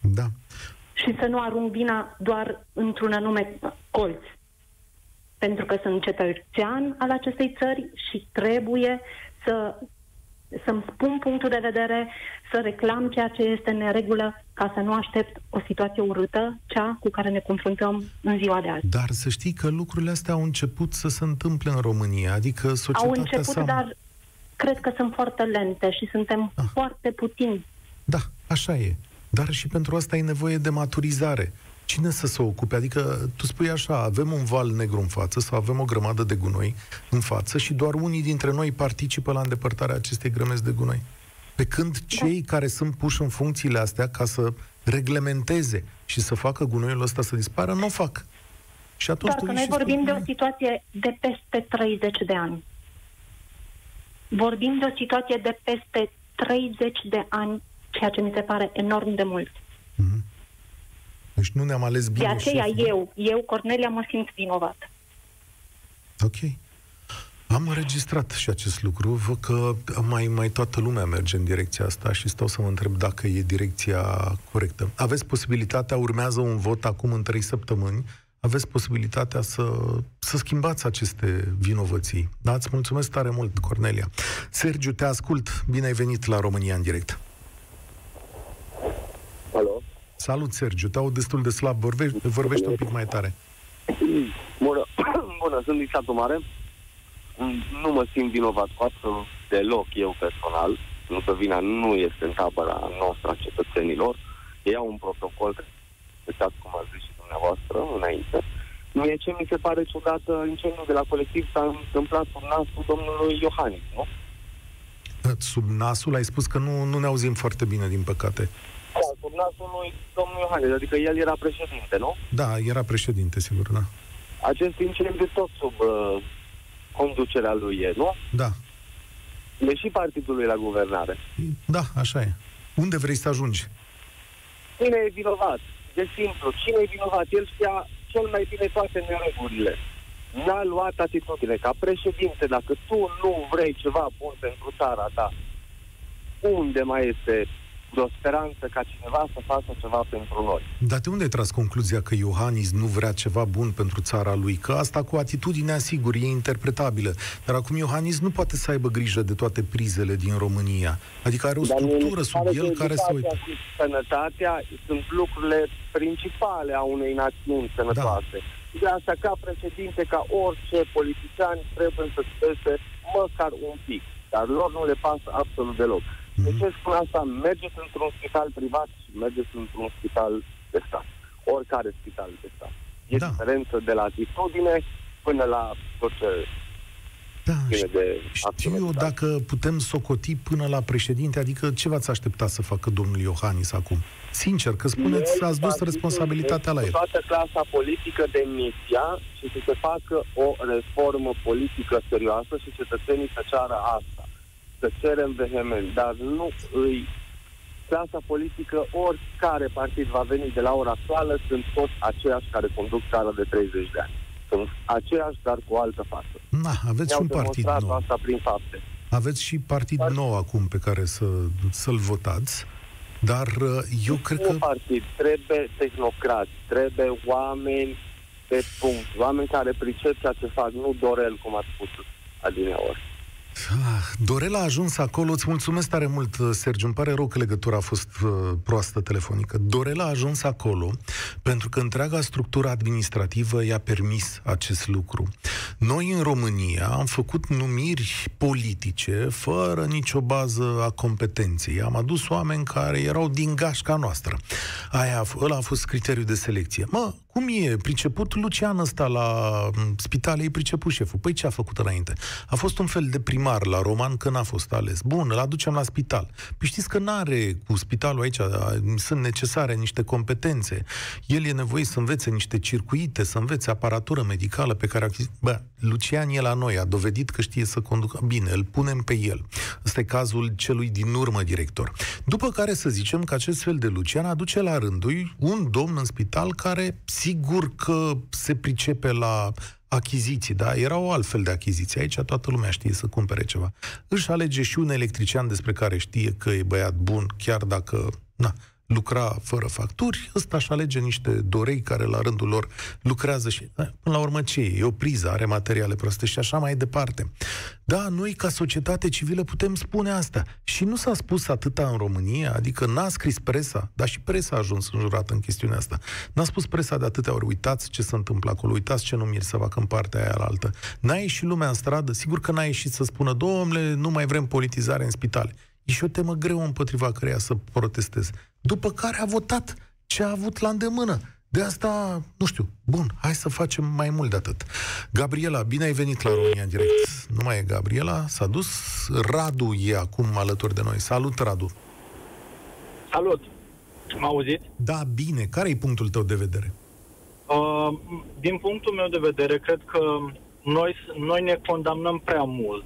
A: Da.
F: Și să nu arunc vina doar într-un anume colț. Pentru că sunt cetățean al acestei țări și trebuie să să-mi spun punctul de vedere, să reclam ceea ce este în neregulă, ca să nu aștept o situație urâtă, cea cu care ne confruntăm în ziua de azi.
A: Dar să știi că lucrurile astea au început să se întâmple în România, adică societatea
F: Au început,
A: s-a...
F: dar cred că sunt foarte lente și suntem ah. foarte puțini.
A: Da, așa e. Dar și pentru asta e nevoie de maturizare. Cine să se ocupe? Adică tu spui așa, avem un val negru în față sau avem o grămadă de gunoi în față și doar unii dintre noi participă la îndepărtarea acestei grămezi de gunoi. Pe când da. cei da. care sunt puși în funcțiile astea ca să reglementeze și să facă gunoiul ăsta să dispară, nu o fac.
F: Și atunci Doar că noi vorbim spui, de o situație de peste 30 de ani. Vorbim de o situație de peste 30 de ani, ceea ce mi se pare enorm de mult. Mm-hmm.
A: Deci nu ne-am ales bine
F: De aceea șeful. eu, eu, Cornelia, mă simt vinovat.
A: Ok. Am înregistrat și acest lucru. Văd că mai, mai toată lumea merge în direcția asta și stau să mă întreb dacă e direcția corectă. Aveți posibilitatea, urmează un vot acum în trei săptămâni, aveți posibilitatea să, să schimbați aceste vinovății. Da, îți mulțumesc tare mult, Cornelia. Sergiu, te ascult. Bine ai venit la România în direct.
G: Alo?
A: Salut, Sergiu. Te aud destul de slab. Vorbește, vorbește un pic mai tare.
G: Bună, Bună sunt din satul mare. Nu mă simt vinovat cu absolut deloc eu personal. Nu că vina nu este în tabăra noastră a cetățenilor. Ei au un protocol, exact cum a zis și dumneavoastră înainte. Mie ce mi se pare ciudat, incendiul de la colectiv s-a întâmplat sub nasul domnului Iohannis, nu?
A: Sub nasul? Ai spus că nu, nu ne auzim foarte bine, din păcate.
G: Da, sub nasul lui domnul Iohannis, adică el era președinte, nu?
A: Da, era președinte, sigur, da.
G: Acest incendiu tot sub uh, conducerea lui e, nu?
A: Da.
G: E și partidului la guvernare.
A: Da, așa e. Unde vrei să ajungi?
G: Cine e vinovat? De simplu, cine e vinovat? El știa cel mai bine toate neregurile. N-a luat atitudine. Ca președinte, dacă tu nu vrei ceva bun pentru țara ta, unde mai este de o speranță ca cineva să facă ceva pentru noi.
A: Dar de unde ai tras concluzia că Iohannis nu vrea ceva bun pentru țara lui? Că asta cu atitudinea, sigur, e interpretabilă. Dar acum Iohannis nu poate să aibă grijă de toate prizele din România. Adică are o Dar structură sub el care să uite.
G: Sănătatea sunt lucrurile principale a unei națiuni sănătoase. Da. De asta, ca președinte, ca orice politician, trebuie să spese măcar un pic. Dar lor nu le pasă absolut deloc. De ce spun asta? Mergeți într-un spital privat și mergeți într-un spital de stat. Oricare spital de stat. E da. diferență de la atitudine până la tot ce
A: da, de știu eu dacă putem socoti până la președinte, adică ce v-ați aștepta să facă domnul Iohannis acum? Sincer, că spuneți, ați dus responsabilitatea la el.
G: Toată clasa politică demisia și să se facă o reformă politică serioasă și cetățenii să ceară asta să cerem vehement, dar nu îi clasa politică, oricare partid va veni de la ora actuală, sunt toți aceiași care conduc țara de 30 de ani. sunt aceiași, dar cu altă față.
A: Na, aveți și un partid nou.
G: asta prin fapte.
A: Aveți și partid Dar... nou acum pe care să, să-l votați, dar uh, eu cred că...
G: partid, trebuie tehnocrați, trebuie oameni de punct, oameni care pricep ceea ce fac, nu Dorel, cum ați spus adineori.
A: Ah, Dorel a ajuns acolo, îți mulțumesc tare mult, uh, Sergiu, îmi pare rău că legătura a fost uh, proastă telefonică. Dorel a ajuns acolo pentru că întreaga structură administrativă i-a permis acest lucru. Noi în România am făcut numiri politice fără nicio bază a competenței. Am adus oameni care erau din gașca noastră. Aia, ăla a fost criteriul de selecție. Mă, cum e priceput Lucian ăsta la spital? E priceput șeful. Păi ce a făcut înainte? A fost un fel de primar la Roman când a fost ales. Bun, îl aducem la spital. Păi știți că n-are cu spitalul aici, sunt necesare niște competențe. El e nevoie să învețe niște circuite, să învețe aparatură medicală pe care... Bă, Lucian e la noi, a dovedit că știe să conducă. Bine, îl punem pe el. Ăsta e cazul celui din urmă director. După care să zicem că acest fel de Lucian aduce la rândul un domn în spital care sigur că se pricepe la achiziții, da? Erau altfel de achiziții. Aici toată lumea știe să cumpere ceva. Își alege și un electrician despre care știe că e băiat bun, chiar dacă, na, lucra fără facturi, ăsta își alege niște dorei care la rândul lor lucrează și, da, până la urmă ce e? E o priză, are materiale proaste și așa mai departe. Da, noi ca societate civilă putem spune asta. Și nu s-a spus atâta în România, adică n-a scris presa, dar și presa a ajuns înjurată în chestiunea asta. N-a spus presa de atâtea ori, uitați ce se întâmplă acolo, uitați ce numiri să facă în partea aia la altă. N-a ieșit lumea în stradă, sigur că n-a ieșit să spună, domnule, nu mai vrem politizare în spitale. E și o temă greu împotriva căreia să protestez. După care a votat ce a avut la îndemână. De asta, nu știu, bun, hai să facem mai mult de atât. Gabriela, bine ai venit la România în direct. Nu mai e Gabriela, s-a dus. Radu e acum alături de noi. Salut, Radu.
H: Salut. M-a auzit?
A: Da, bine. Care e punctul tău de vedere?
H: Uh, din punctul meu de vedere, cred că noi, noi ne condamnăm prea mult.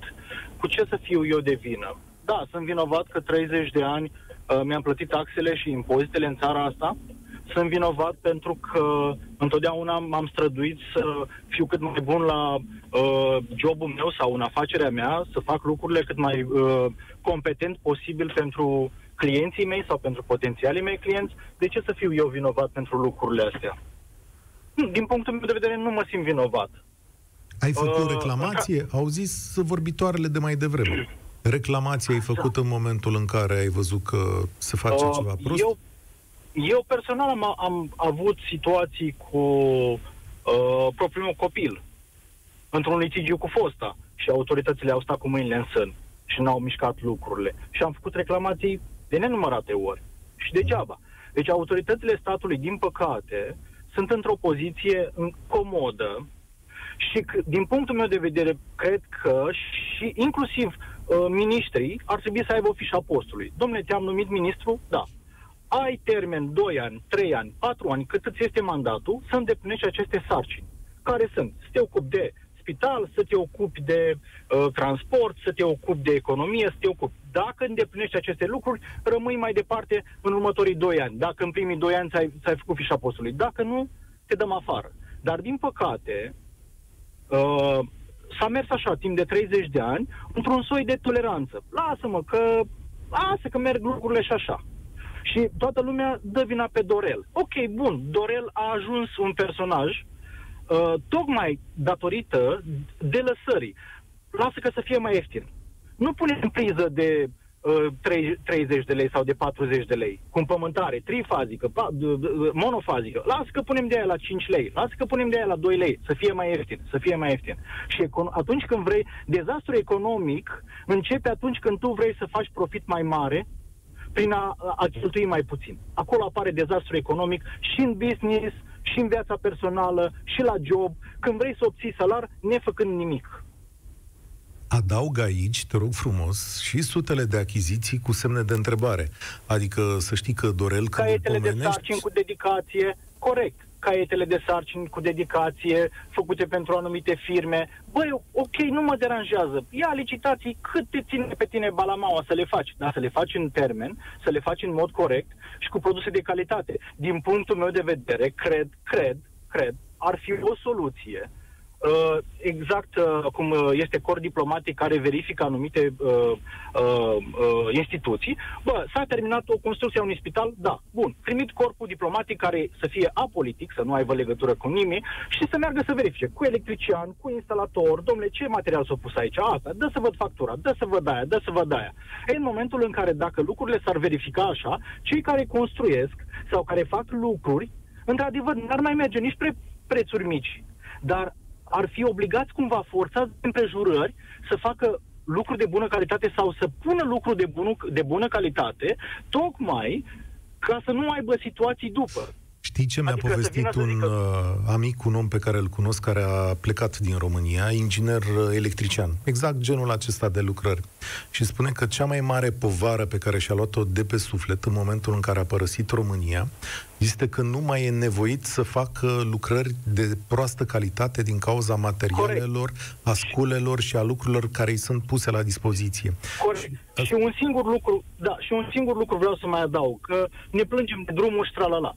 H: Cu ce să fiu eu de vină? Da, sunt vinovat că 30 de ani uh, mi-am plătit taxele și impozitele în țara asta. Sunt vinovat pentru că întotdeauna m-am străduit să fiu cât mai bun la uh, jobul meu sau în afacerea mea, să fac lucrurile cât mai uh, competent posibil pentru clienții mei sau pentru potențialii mei clienți. De ce să fiu eu vinovat pentru lucrurile astea? Din punctul meu de vedere, nu mă simt vinovat.
A: Ai făcut uh, reclamație? Au zis vorbitoarele de mai devreme. Reclamație ai făcut în momentul în care ai văzut că se face uh, ceva prost?
H: Eu, eu personal am, am avut situații cu uh, propriul meu copil într-un litigiu cu fosta și autoritățile au stat cu mâinile în sân și n-au mișcat lucrurile. Și am făcut reclamații de nenumărate ori și degeaba. Deci autoritățile statului, din păcate, sunt într-o poziție comodă și din punctul meu de vedere, cred că și inclusiv uh, miniștrii ar trebui să aibă o fișă a postului. Domnule, te-am numit ministru? Da. Ai termen 2 ani, 3 ani, 4 ani, cât îți este mandatul, să îndeplinești aceste sarcini. Care sunt? Să te ocupi de spital, să te ocupi de uh, transport, să te ocupi de economie, să te ocupi. Dacă îndeplinești aceste lucruri, rămâi mai departe în următorii 2 ani. Dacă în primii 2 ani ți-ai, ți-ai făcut fișa postului. Dacă nu, te dăm afară. Dar, din păcate, uh, s-a mers așa, timp de 30 de ani, într-un soi de toleranță. Lasă-mă, că lasă că merg lucrurile și așa. Și toată lumea dă vina pe Dorel. Ok, bun, Dorel a ajuns un personaj uh, tocmai datorită de lăsării. Lasă că să fie mai ieftin. Nu pune în priză de 30 de lei sau de 40 de lei, cu împământare, trifazică, monofazică, lasă că punem de aia la 5 lei, lasă că punem de aia la 2 lei, să fie mai ieftin, să fie mai ieftin. Și atunci când vrei, dezastru economic începe atunci când tu vrei să faci profit mai mare prin a, a cheltui mai puțin. Acolo apare dezastru economic și în business, și în viața personală, și la job, când vrei să obții salar nefăcând nimic.
A: Adaug aici, te rog frumos, și sutele de achiziții cu semne de întrebare. Adică să știi că Dorel, când
H: Caietele
A: pomenești...
H: de sarcini cu dedicație, corect. Caietele de sarcini cu dedicație, făcute pentru anumite firme. Băi, ok, nu mă deranjează. Ia licitații cât te ține pe tine balamaua să le faci. Dar să le faci în termen, să le faci în mod corect și cu produse de calitate. Din punctul meu de vedere, cred, cred, cred, ar fi o soluție uh, exact uh, cum uh, este cor diplomatic care verifică anumite uh, uh, uh, instituții, bă, s-a terminat o construcție a unui spital, da, bun, trimit corpul diplomatic care să fie apolitic, să nu aibă legătură cu nimeni și să meargă să verifice cu electrician, cu instalator, domnule, ce material s-a pus aici, asta, dă să văd factura, dă să văd aia, dă să văd aia. E, în momentul în care, dacă lucrurile s-ar verifica așa, cei care construiesc sau care fac lucruri, într-adevăr, n-ar mai merge nici spre prețuri mici, dar ar fi obligați cumva forțați de împrejurări să facă lucruri de bună calitate sau să pună lucruri de, bună, de bună calitate, tocmai ca să nu aibă situații după.
A: Știi ce mi-a adică povestit un zică... Uh, amic, un om pe care îl cunosc, care a plecat din România, inginer uh, electrician, exact genul acesta de lucrări. Și spune că cea mai mare povară pe care și-a luat-o de pe suflet în momentul în care a părăsit România este că nu mai e nevoit să facă lucrări de proastă calitate din cauza materialelor, Corect. a sculelor și a lucrurilor care îi sunt puse la dispoziție.
H: Corect. Și un singur lucru, da, și un singur lucru vreau să mai adaug, că ne plângem de drumul și tralala.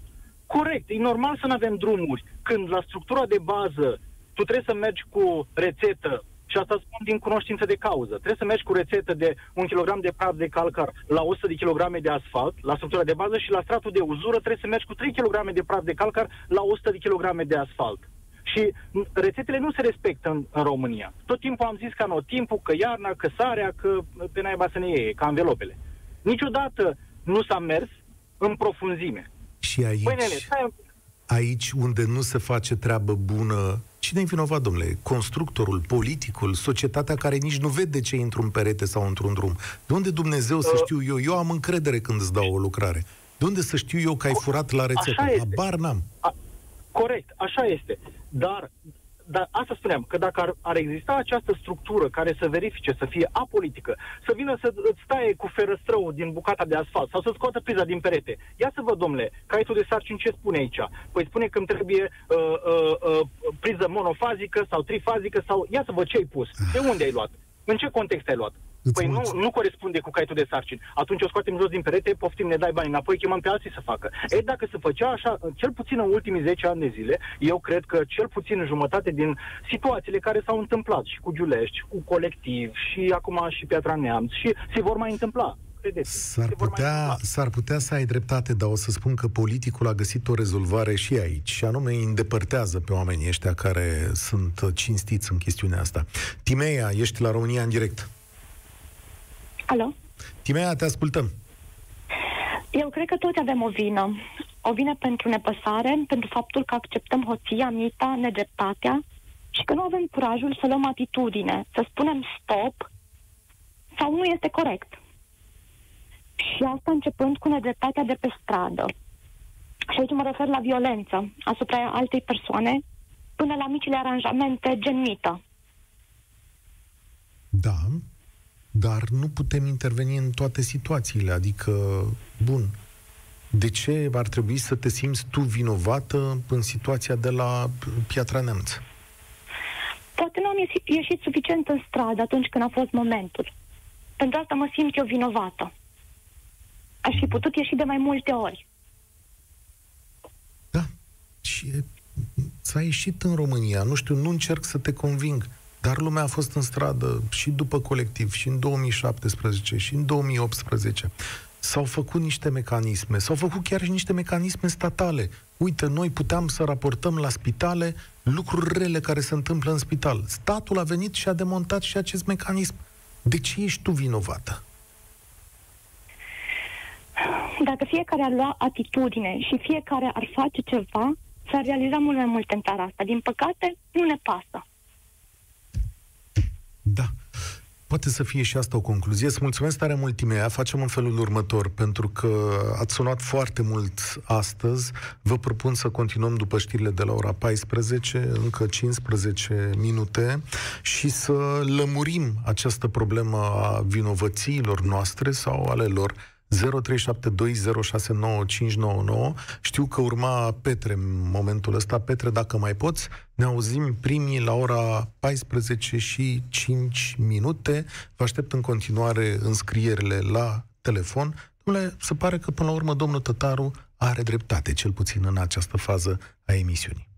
H: Corect, e normal să nu avem drumuri. Când la structura de bază tu trebuie să mergi cu rețetă, și asta spun din cunoștință de cauză, trebuie să mergi cu rețetă de un kilogram de praf de calcar la 100 de kilograme de asfalt, la structura de bază, și la stratul de uzură trebuie să mergi cu 3 kg de praf de calcar la 100 de kilograme de asfalt. Și rețetele nu se respectă în, în România. Tot timpul am zis că anotimpul, că iarna, că sarea, că pe naiba să ne iei, ca învelopele. Niciodată nu s-a mers în profunzime.
A: Și aici, Băi, nene, aici unde nu se face treabă bună, cine e vinovat, domnule? Constructorul, politicul, societatea care nici nu vede ce e într-un perete sau într-un drum. De unde Dumnezeu uh, să știu eu? Eu am încredere când îți dau o lucrare. De unde să știu eu că ai furat la rețetă? Abar n-am. A,
H: corect, așa este. Dar dar asta spuneam, că dacă ar, ar exista această structură care să verifice, să fie apolitică, să vină să îți taie cu ferăstrăul din bucata de asfalt sau să scoată priza din perete. Ia să văd, domnule, caietul de sarcini ce spune aici? Păi spune că îmi trebuie uh, uh, uh, priză monofazică sau trifazică sau... Ia să văd ce ai pus. De unde ai luat? În ce context ai luat? Păi nu, nu corespunde cu caietul de sarcini. Atunci o scoatem jos din perete, poftim, ne dai bani înapoi, chemăm pe alții să facă. E, dacă se făcea așa, cel puțin în ultimii 10 ani de zile, eu cred că cel puțin în jumătate din situațiile care s-au întâmplat și cu Giulești, și cu colectiv, și acum și Piatra Neamț, și se vor mai întâmpla.
A: S-ar putea, s-ar putea să ai dreptate, dar o să spun că politicul a găsit o rezolvare și aici, și anume îi îndepărtează pe oamenii ăștia care sunt cinstiți în chestiunea asta. Timeia, ești la România în direct.
I: Alo?
A: Timea, te ascultăm.
I: Eu cred că toți avem o vină. O vină pentru nepăsare, pentru faptul că acceptăm hoția, mita, nedreptatea și că nu avem curajul să luăm atitudine, să spunem stop sau nu este corect. Și asta începând cu nedreptatea de pe stradă. Și aici mă refer la violență asupra altei persoane, până la micile aranjamente gen mită.
A: Da, dar nu putem interveni în toate situațiile. Adică, bun, de ce ar trebui să te simți tu vinovată în situația de la Piatra Neamț?
I: Poate nu am ieșit, ieșit suficient în stradă atunci când a fost momentul. Pentru asta mă simt eu vinovată. Aș fi putut ieși de mai multe ori.
A: Da. Și s-a ieșit în România. Nu știu, nu încerc să te conving. Dar lumea a fost în stradă și după colectiv, și în 2017, și în 2018. S-au făcut niște mecanisme, s-au făcut chiar și niște mecanisme statale. Uite, noi puteam să raportăm la spitale lucruri rele care se întâmplă în spital. Statul a venit și a demontat și acest mecanism. De ce ești tu vinovată?
I: Dacă fiecare ar lua atitudine și fiecare ar face ceva, s-ar realiza mult mai mult în țara asta. Din păcate, nu ne pasă.
A: Da. Poate să fie și asta o concluzie. Îți mulțumesc tare mult, Timea. Facem în felul următor, pentru că ați sunat foarte mult astăzi. Vă propun să continuăm după știrile de la ora 14, încă 15 minute, și să lămurim această problemă a vinovățiilor noastre sau ale lor 0372069599. Știu că urma Petre în momentul ăsta. Petre, dacă mai poți, ne auzim primii la ora 14 și 5 minute. Vă aștept în continuare înscrierile la telefon. Dom'le, se pare că până la urmă domnul Tătaru are dreptate, cel puțin în această fază a emisiunii.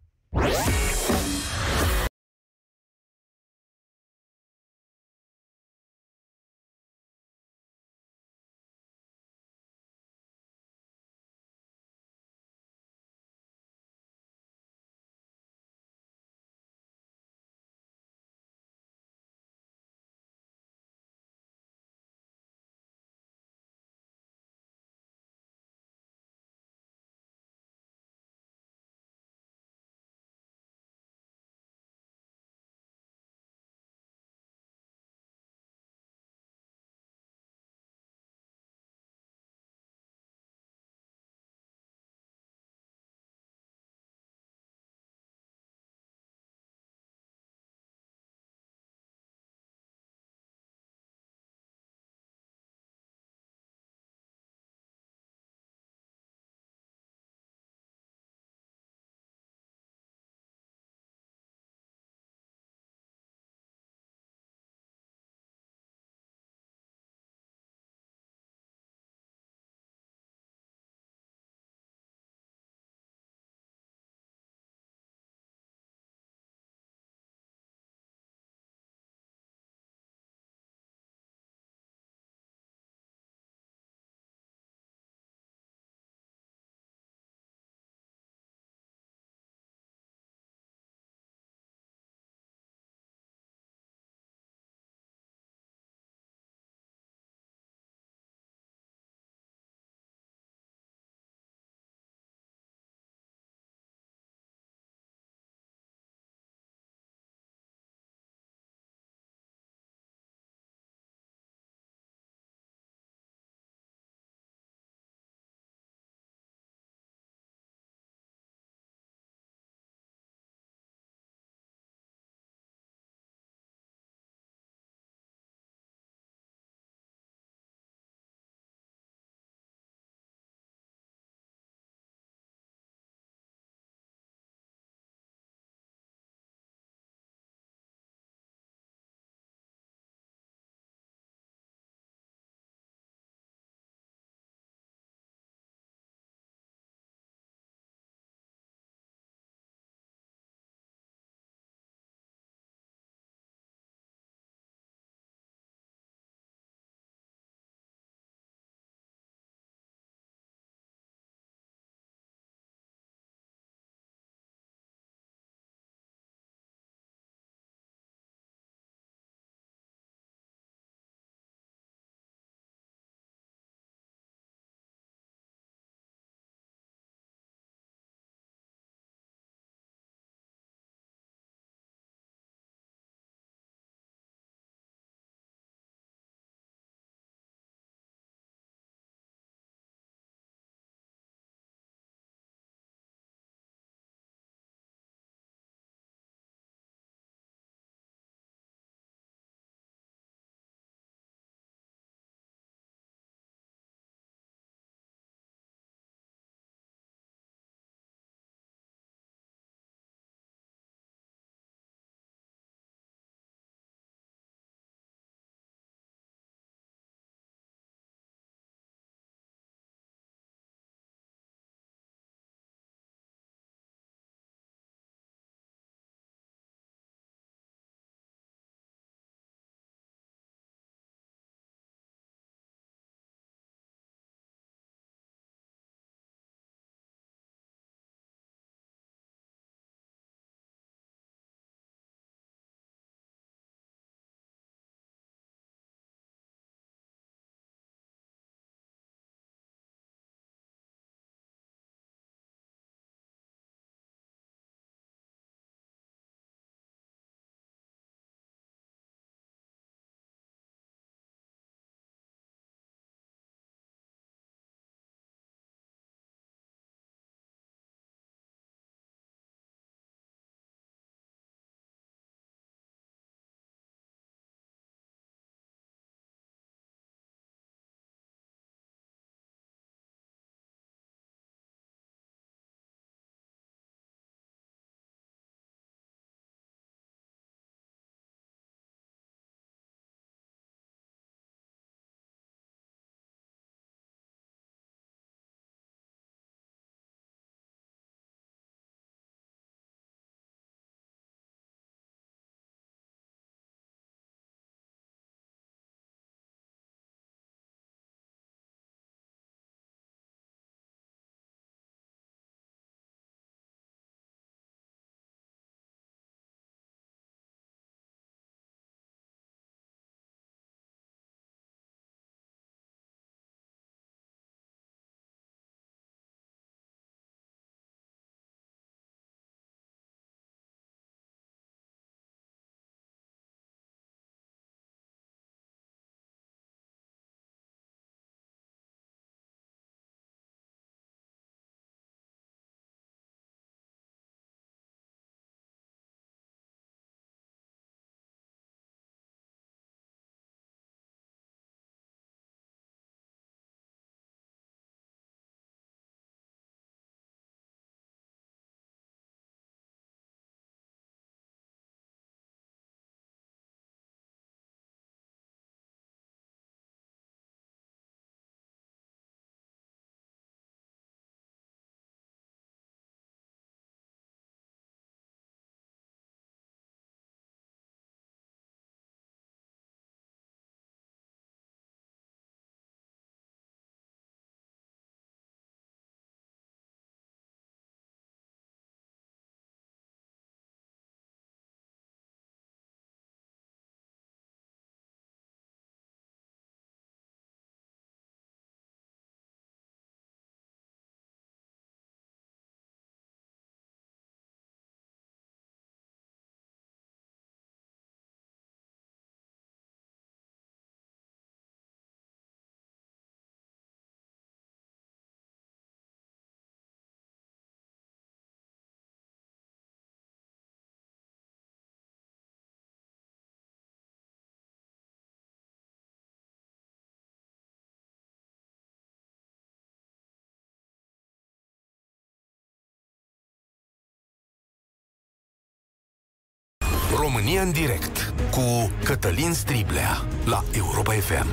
J: România în direct cu Cătălin Striblea la Europa FM.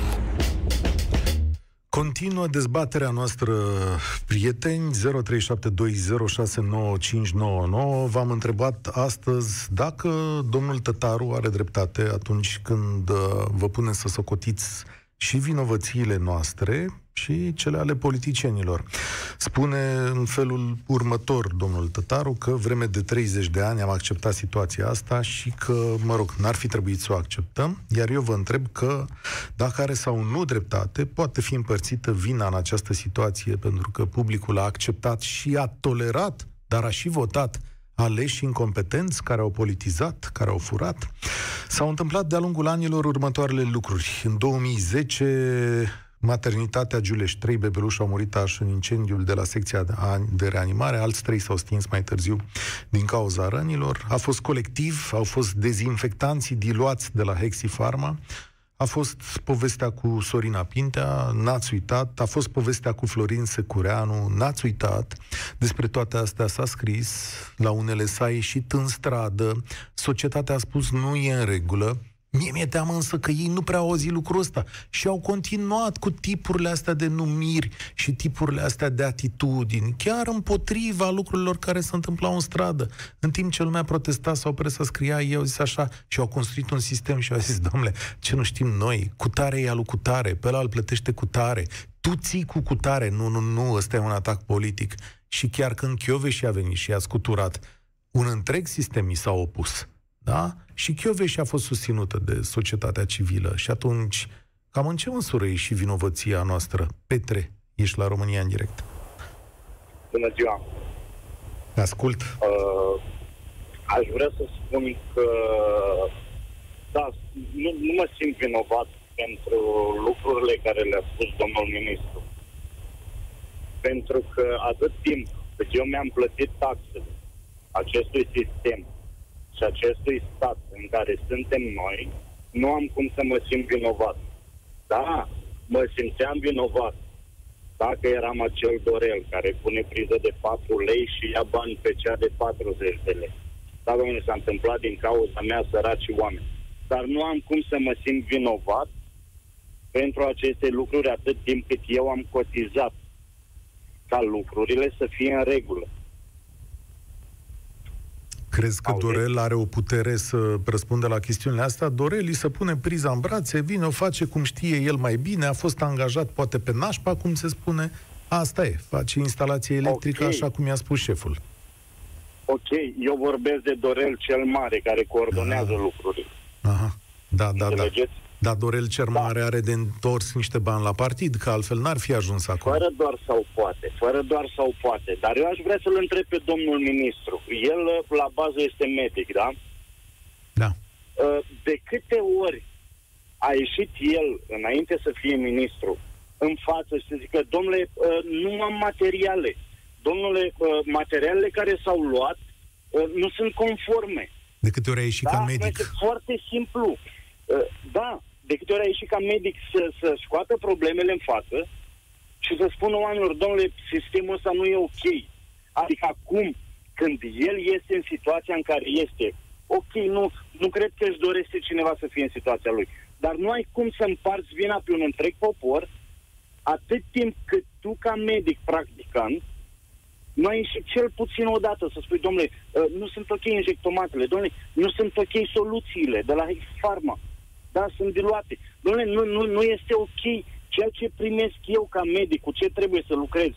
A: Continuă dezbaterea noastră, prieteni, 0372069599. V-am întrebat astăzi dacă domnul Tătaru are dreptate atunci când uh, vă puneți să socotiți și vinovățiile noastre și cele ale politicienilor. Spune în felul următor domnul Tătaru că vreme de 30 de ani am acceptat situația asta și că, mă rog, n-ar fi trebuit să o acceptăm, iar eu vă întreb că dacă are sau nu dreptate, poate fi împărțită vina în această situație pentru că publicul a acceptat și a tolerat, dar a și votat aleși incompetenți care au politizat, care au furat. S-au întâmplat de-a lungul anilor următoarele lucruri. În 2010, maternitatea Giuleș, trei bebeluși au murit aș în incendiul de la secția de reanimare, alți trei s-au stins mai târziu din cauza rănilor. A fost colectiv, au fost dezinfectanții diluați de la Hexifarma, a fost povestea cu Sorina Pintea, n-ați uitat, a fost povestea cu Florin Secureanu, n-ați uitat, despre toate astea s-a scris, la unele s-a ieșit în stradă, societatea a spus nu e în regulă, Mie mi-e teamă însă că ei nu prea au auzit lucrul ăsta și au continuat cu tipurile astea de numiri și tipurile astea de atitudini, chiar împotriva lucrurilor care se întâmplau în stradă. În timp ce lumea protesta sau presa scria, ei au zis așa și au construit un sistem și au zis, domnule, ce nu știm noi, cutare e alu cutare, pe ăla îl plătește cutare, tu ții cu cutare, nu, nu, nu, ăsta e un atac politic. Și chiar când și a venit și a scuturat, un întreg sistem i s-a opus. Da? Și Chioveș a fost susținută de societatea civilă și atunci, cam în ce măsură e și vinovăția noastră? Petre, ești la România în direct.
K: Bună ziua!
A: Ascult. Uh,
K: aș vrea să spun că, da, nu, nu mă simt vinovat pentru lucrurile care le-a spus domnul ministru. Pentru că atât timp cât eu mi-am plătit taxele acestui sistem și acestui stat în care suntem noi, nu am cum să mă simt vinovat. Da, mă simțeam vinovat dacă eram acel Dorel care pune priză de 4 lei și ia bani pe cea de 40 de lei. Da, domnule, s-a întâmplat din cauza mea săraci oameni. Dar nu am cum să mă simt vinovat pentru aceste lucruri atât timp cât eu am cotizat ca lucrurile să fie în regulă.
A: Crezi că Dorel are o putere să răspundă la chestiunile astea? Dorel îi să pune priza în brațe, vine, o face cum știe el mai bine, a fost angajat poate pe nașpa, cum se spune. Asta e, face instalație electrică okay. așa cum i-a spus șeful.
K: Ok, eu vorbesc de Dorel cel Mare, care coordonează Aha. lucrurile.
A: Aha, da, da, da. Dar Dorel cel da. Mare are de întors niște bani la partid, că altfel n-ar fi ajuns acolo.
K: Fără doar sau poate, fără doar sau poate. Dar eu aș vrea să-l întreb pe domnul ministru. El, la bază, este medic, da?
A: Da.
K: Uh, de câte ori a ieșit el, înainte să fie ministru, în față și să zică, domnule, uh, nu am materiale. Domnule, uh, materialele care s-au luat nu sunt conforme.
A: De câte ori a ieșit da? ca medic? Este
K: foarte simplu. Da, de câte ori a ieșit ca medic să, să scoată problemele în față și să spună oamenilor, domnule, sistemul ăsta nu e ok. Adică acum, când el este în situația în care este, ok, nu, nu cred că își dorește cineva să fie în situația lui, dar nu ai cum să împarți vina pe un întreg popor atât timp cât tu, ca medic practicant, nu ai ieșit cel puțin o dată să spui, domnule, uh, nu sunt ok injectomatele, domnule, nu sunt ok soluțiile de la Pharma da, sunt diluate. Dom'le, nu, nu, nu este ok ceea ce primesc eu ca medic, cu ce trebuie să lucrez.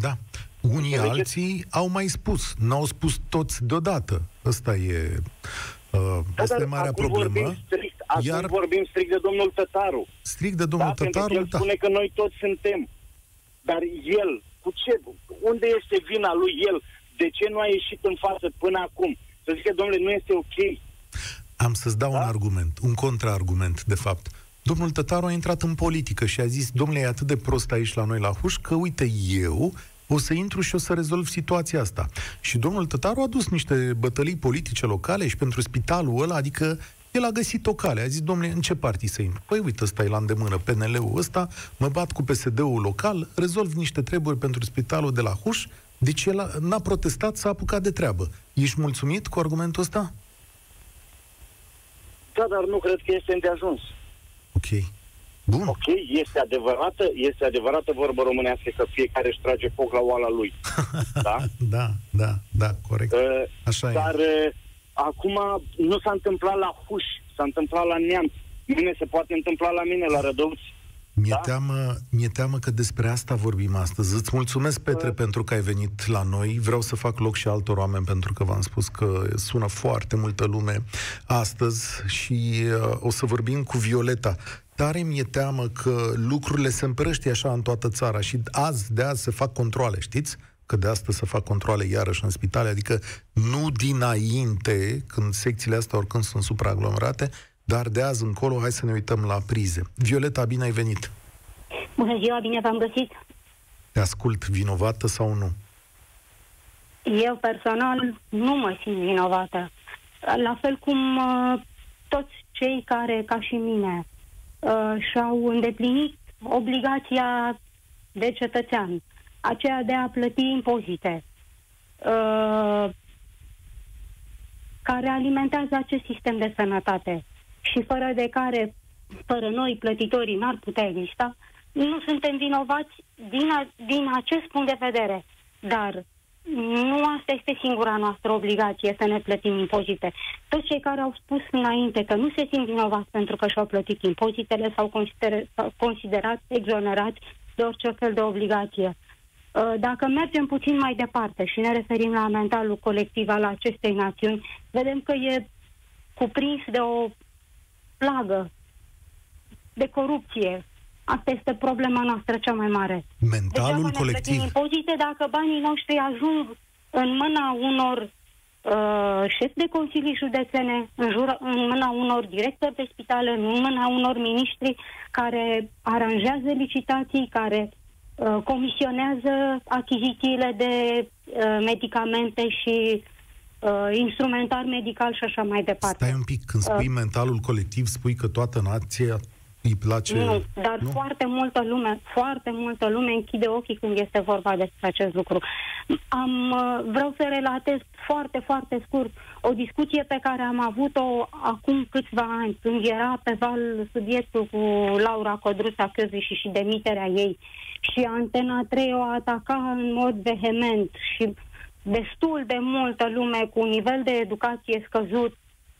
A: Da. Unii Înțelegeți? alții au mai spus, n-au spus toți deodată. Ăsta e uh, da, este marea problemă.
K: Vorbim strict, acum iar... vorbim strict de domnul Tătaru.
A: Strict de domnul da, Tătaru,
K: el
A: da.
K: spune că noi toți suntem. Dar el, cu ce, unde este vina lui el? De ce nu a ieșit în față până acum? Să zică, domnule, nu este ok.
A: Am să-ți dau da? un argument, un contraargument, de fapt. Domnul Tătaru a intrat în politică și a zis, domnule, e atât de prost aici la noi la Huș, că uite, eu o să intru și o să rezolv situația asta. Și domnul Tătaru a dus niște bătălii politice locale și pentru spitalul ăla, adică el a găsit o cale. A zis, domnule, în ce partii să intru? Păi uite, ăsta e la îndemână, PNL-ul ăsta, mă bat cu PSD-ul local, rezolv niște treburi pentru spitalul de la Huș, Deci el a, n-a protestat, s-a apucat de treabă. Ești mulțumit cu argumentul ăsta?
K: Da, dar nu cred că este îndeajuns.
A: Ok. Bun.
K: Ok, este adevărată, este adevărată vorbă românească că fiecare își trage foc la oala lui. da?
A: da, da, da, corect. Uh, Așa
K: dar
A: e.
K: Uh, acum nu s-a întâmplat la Huș, s-a întâmplat la Neamț. Mine se poate întâmpla la mine, la Rădăuți.
A: Mi-e, da? teamă, mi-e teamă că despre asta vorbim astăzi. Îți mulțumesc, Petre, uh. pentru că ai venit la noi. Vreau să fac loc și altor oameni, pentru că v-am spus că sună foarte multă lume astăzi și uh, o să vorbim cu Violeta. Tare mi-e teamă că lucrurile se împrăștie așa în toată țara și azi, de azi se fac controle, știți? Că de astăzi se fac controle iarăși în spitale, adică nu dinainte, când secțiile astea oricând sunt supraaglomerate, dar de azi încolo, hai să ne uităm la prize. Violeta, bine ai venit!
L: Bună ziua, bine v-am găsit!
A: Te ascult, vinovată sau nu?
L: Eu personal nu mă simt vinovată. La fel cum uh, toți cei care, ca și mine, uh, și-au îndeplinit obligația de cetățean, aceea de a plăti impozite, uh, care alimentează acest sistem de sănătate și fără de care, fără noi, plătitorii, n-ar putea exista, nu suntem vinovați din, a, din acest punct de vedere. Dar nu asta este singura noastră obligație, să ne plătim impozite. Toți cei care au spus înainte că nu se simt vinovați pentru că și-au plătit impozitele sau considerat exonerați de orice fel de obligație. Uh, dacă mergem puțin mai departe și ne referim la mentalul colectiv al acestei națiuni, vedem că e cuprins de o plagă de corupție. Asta este problema noastră cea mai mare.
A: Mentalul Degeaba colectiv.
L: Ne impozite dacă banii noștri ajung în mâna unor uh, șefi de consilii județene, în, jur, în mâna unor directori de spitale, în mâna unor miniștri care aranjează licitații, care uh, comisionează achizițiile de uh, medicamente și uh, instrumentar medical și așa mai departe.
A: Stai un pic, când spui uh, mentalul colectiv, spui că toată nația îi place...
L: Nu, dar nu? foarte multă lume, foarte multă lume închide ochii când este vorba despre acest lucru. Am, uh, vreau să relatez foarte, foarte scurt o discuție pe care am avut-o acum câțiva ani, când era pe val subiectul cu Laura Codruța Căzi și demiterea ei. Și Antena 3 o ataca în mod vehement și destul de multă lume cu un nivel de educație scăzut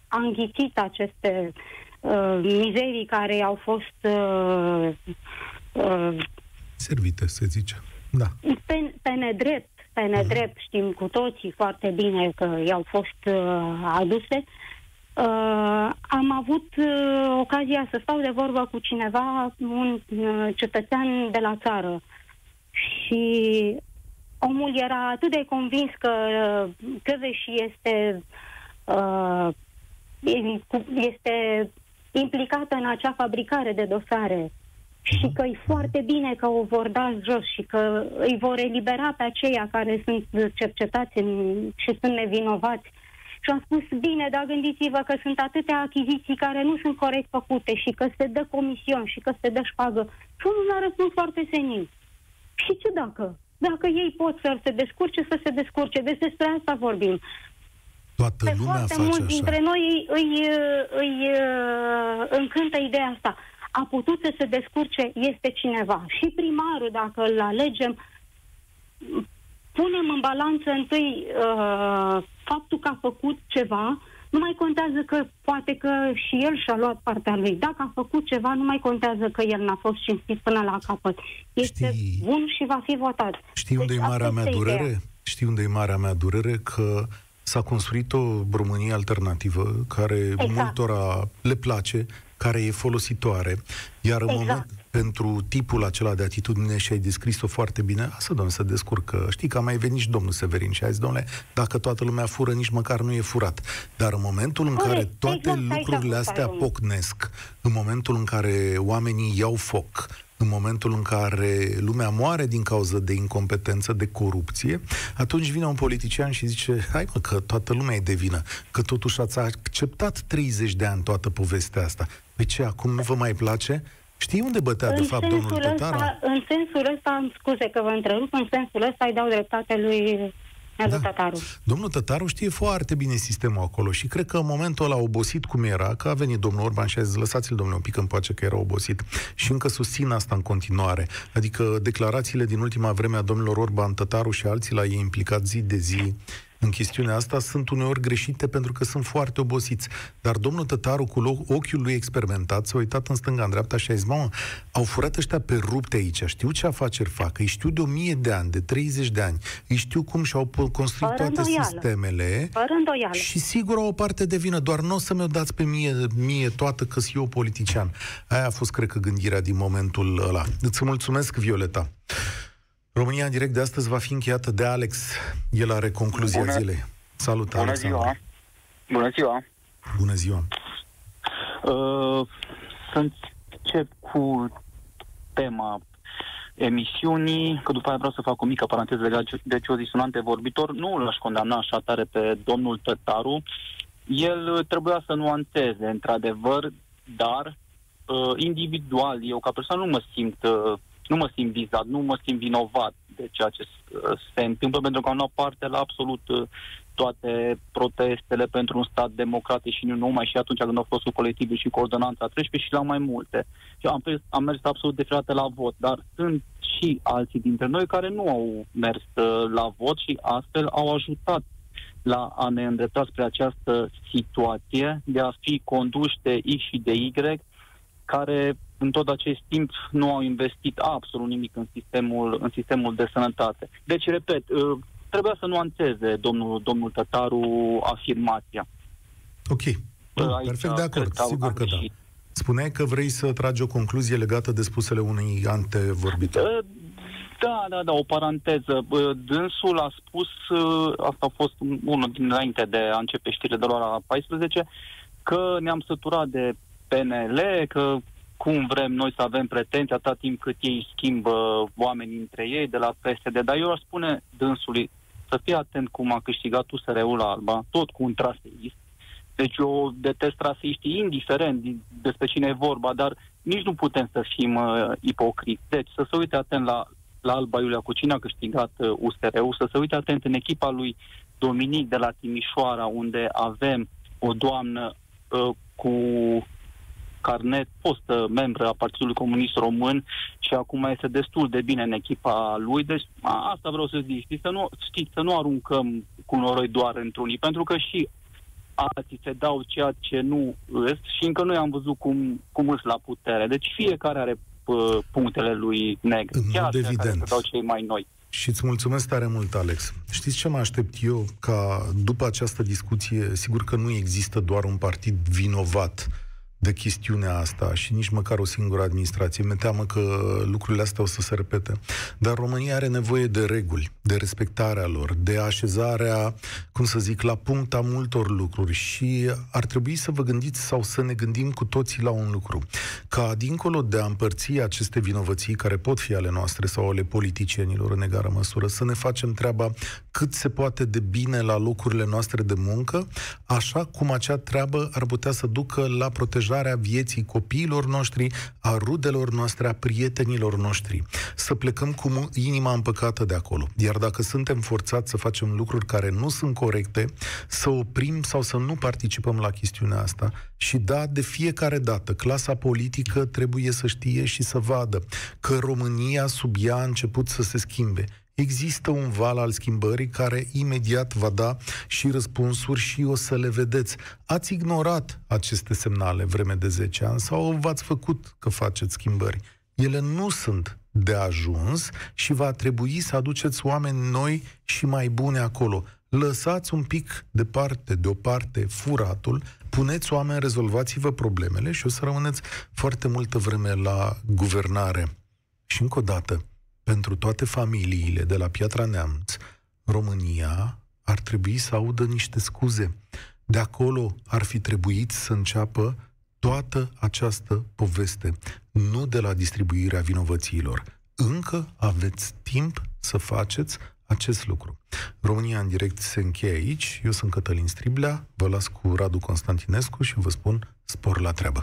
L: a înghițit aceste uh, mizerii care au fost uh, uh,
A: servite, se zice. Da.
L: Pe, pe nedrept, pe mhm. nedrept, uh-huh. știm cu toții foarte bine că i-au fost uh, aduse. Uh, am avut uh, ocazia să stau de vorbă cu cineva, un uh, cetățean de la țară. Și omul era atât de convins că Căveși este, uh, este implicată în acea fabricare de dosare și că e foarte bine că o vor da jos și că îi vor elibera pe aceia care sunt cercetați în, și sunt nevinovați. Și am spus, bine, dar gândiți-vă că sunt atâtea achiziții care nu sunt corect făcute și că se dă comision și că se dă șpagă. Și unul a răspuns foarte senin. Și ce dacă? Dacă ei pot să se descurce, să se descurce. Deci despre asta vorbim.
A: Toată
L: Pe
A: lumea
L: foarte
A: face
L: mulți
A: așa.
L: dintre noi îi, îi, îi uh, încântă ideea asta. A putut să se descurce, este cineva. Și primarul, dacă îl alegem, punem în balanță întâi uh, faptul că a făcut ceva, nu mai contează că poate că și el și-a luat partea lui. Dacă a făcut ceva, nu mai contează că el n-a fost cinstit până la capăt. Este Știi... bun și va fi votat.
A: Știi unde deci, e marea mea durere? Ideea. Știi unde e marea mea durere? Că s-a construit o Românie alternativă care exact. multora le place, care e folositoare, iar în exact. moment, pentru tipul acela de atitudine și ai descris-o foarte bine, asta, domnule, să descurcă. Știi că a mai venit și domnul Severin și a zis, domnule, dacă toată lumea fură, nici măcar nu e furat. Dar în momentul în care toate exact, lucrurile astea pocnesc, în momentul în care oamenii iau foc, în momentul în care lumea moare din cauza de incompetență, de corupție, atunci vine un politician și zice, hai mă, că toată lumea e de vină, că totuși ați acceptat 30 de ani toată povestea asta. Pe ce, acum nu vă mai place? Știi unde bătea, de
L: în
A: fapt, domnul
L: sensul
A: Tătaru?
L: ăsta, în sensul ăsta, am scuze că vă întrerup, în sensul ăsta îi dau dreptate lui Neadu da. Tătaru.
A: Domnul Tătaru știe foarte bine sistemul acolo și cred că în momentul ăla obosit cum era, că a venit domnul Orban și a zis lăsați-l domnule un pic în pace că era obosit și încă susțin asta în continuare. Adică declarațiile din ultima vreme a domnilor Orban, Tătaru și alții la ei implicat zi de zi în chestiunea asta sunt uneori greșite pentru că sunt foarte obosiți. Dar domnul Tătaru, cu ochiul lui experimentat, s-a uitat în stânga, în dreapta și a zis, mamă, au furat ăștia pe rupte aici, știu ce afaceri fac, îi știu de o mie de ani, de 30 de ani, îi știu cum și-au construit
L: Fără
A: toate
L: îndoială.
A: sistemele.
L: Fără îndoială.
A: Și sigur au o parte de vină, doar nu o să mi-o dați pe mie, mie toată că sunt eu politician. Aia a fost, cred că, gândirea din momentul ăla. Îți mulțumesc, Violeta. România în direct de astăzi va fi încheiată de Alex. El are concluzia
B: Bună.
A: zilei. Salut,
B: Bună
A: Alexandru.
B: ziua! Bună ziua!
A: Bună ziua!
B: Uh, să încep cu tema emisiunii, că după aia vreau să fac o mică paranteză legat de ce o zis un antevorbitor. Nu l-aș condamna așa tare pe domnul Tătaru. El trebuia să nuanțeze, într-adevăr, dar uh, individual, eu ca persoană nu mă simt uh, nu mă simt vizat, nu mă simt vinovat de ceea ce uh, se întâmplă, pentru că am luat parte la absolut uh, toate protestele pentru un stat democratic și nu numai și atunci când au fost cu colectivul și cu ordonanța 13 și la mai multe. Și am, mers- am mers absolut defilate la vot, dar sunt și alții dintre noi care nu au mers uh, la vot și astfel au ajutat la a ne îndrepta spre această situație de a fi conduși de X și de Y, care în tot acest timp nu au investit absolut nimic în sistemul, în sistemul de sănătate. Deci, repet, uh, trebuia să nuanțeze domnul, domnul Tătaru afirmația.
A: Ok. Bun,
B: Aici
A: perfect de
B: cred
A: acord.
B: că au-
A: Sigur
B: am
A: că da.
B: greșit.
A: Spuneai că vrei să tragi o concluzie legată de spusele unui antevorbitor.
B: Uh, Da, da, da, o paranteză. Bă, Dânsul a spus, uh, asta a fost unul dinainte de a începe știrile de la ora 14, că ne-am săturat de PNL, că cum vrem noi să avem pretenții atâta timp cât ei schimbă oamenii între ei de la PSD. Dar eu aș spune dânsului să fie atent cum a câștigat USR-ul la Alba, tot cu un traseist. Deci eu detest traseiștii, indiferent din- despre cine e vorba, dar nici nu putem să fim uh, ipocriți. Deci să se uite atent la, la Alba Iulia cu cine a câștigat uh, USR-ul, să se uite atent în echipa lui Dominic de la Timișoara, unde avem o doamnă uh, cu carnet, fostă membră a Partidului Comunist Român și acum este destul de bine în echipa lui. Deci a, asta vreau să zic, știți, să nu, știți, să nu aruncăm cu noroi doar într-unii, pentru că și alții se dau ceea ce nu îs și încă noi am văzut cum, cum îs la putere. Deci fiecare are pă, punctele lui negre.
A: În
B: Chiar
A: mod
B: cei care
A: evident.
B: se dau cei mai noi.
A: Și îți mulțumesc tare mult, Alex. Știți ce mă aștept eu? Ca după această discuție, sigur că nu există doar un partid vinovat de chestiunea asta și nici măcar o singură administrație. Mi teamă că lucrurile astea o să se repete. Dar România are nevoie de reguli, de respectarea lor, de așezarea, cum să zic, la punct a multor lucruri și ar trebui să vă gândiți sau să ne gândim cu toții la un lucru. Ca dincolo de a împărți aceste vinovății care pot fi ale noastre sau ale politicienilor în egală măsură, să ne facem treaba cât se poate de bine la locurile noastre de muncă, așa cum acea treabă ar putea să ducă la protejarea vieții copiilor noștri, a rudelor noastre, a prietenilor noștri. Să plecăm cu mu- inima împăcată de acolo. Iar dacă suntem forțați să facem lucruri care nu sunt corecte, să oprim sau să nu participăm la chestiunea asta. Și da, de fiecare dată, clasa politică trebuie să știe și să vadă că România sub ea a început să se schimbe. Există un val al schimbării care imediat va da și răspunsuri și o să le vedeți. Ați ignorat aceste semnale vreme de 10 ani sau v-ați făcut că faceți schimbări. Ele nu sunt de ajuns și va trebui să aduceți oameni noi și mai buni acolo. Lăsați un pic departe, deoparte, furatul, puneți oameni, rezolvați-vă problemele și o să rămâneți foarte multă vreme la guvernare. Și încă o dată, pentru toate familiile de la Piatra Neamț, România ar trebui să audă niște scuze. De acolo ar fi trebuit să înceapă toată această poveste, nu de la distribuirea vinovățiilor. Încă aveți timp să faceți acest lucru. România în direct se încheie aici. Eu sunt Cătălin Striblea, vă las cu Radu Constantinescu și vă spun spor la treabă.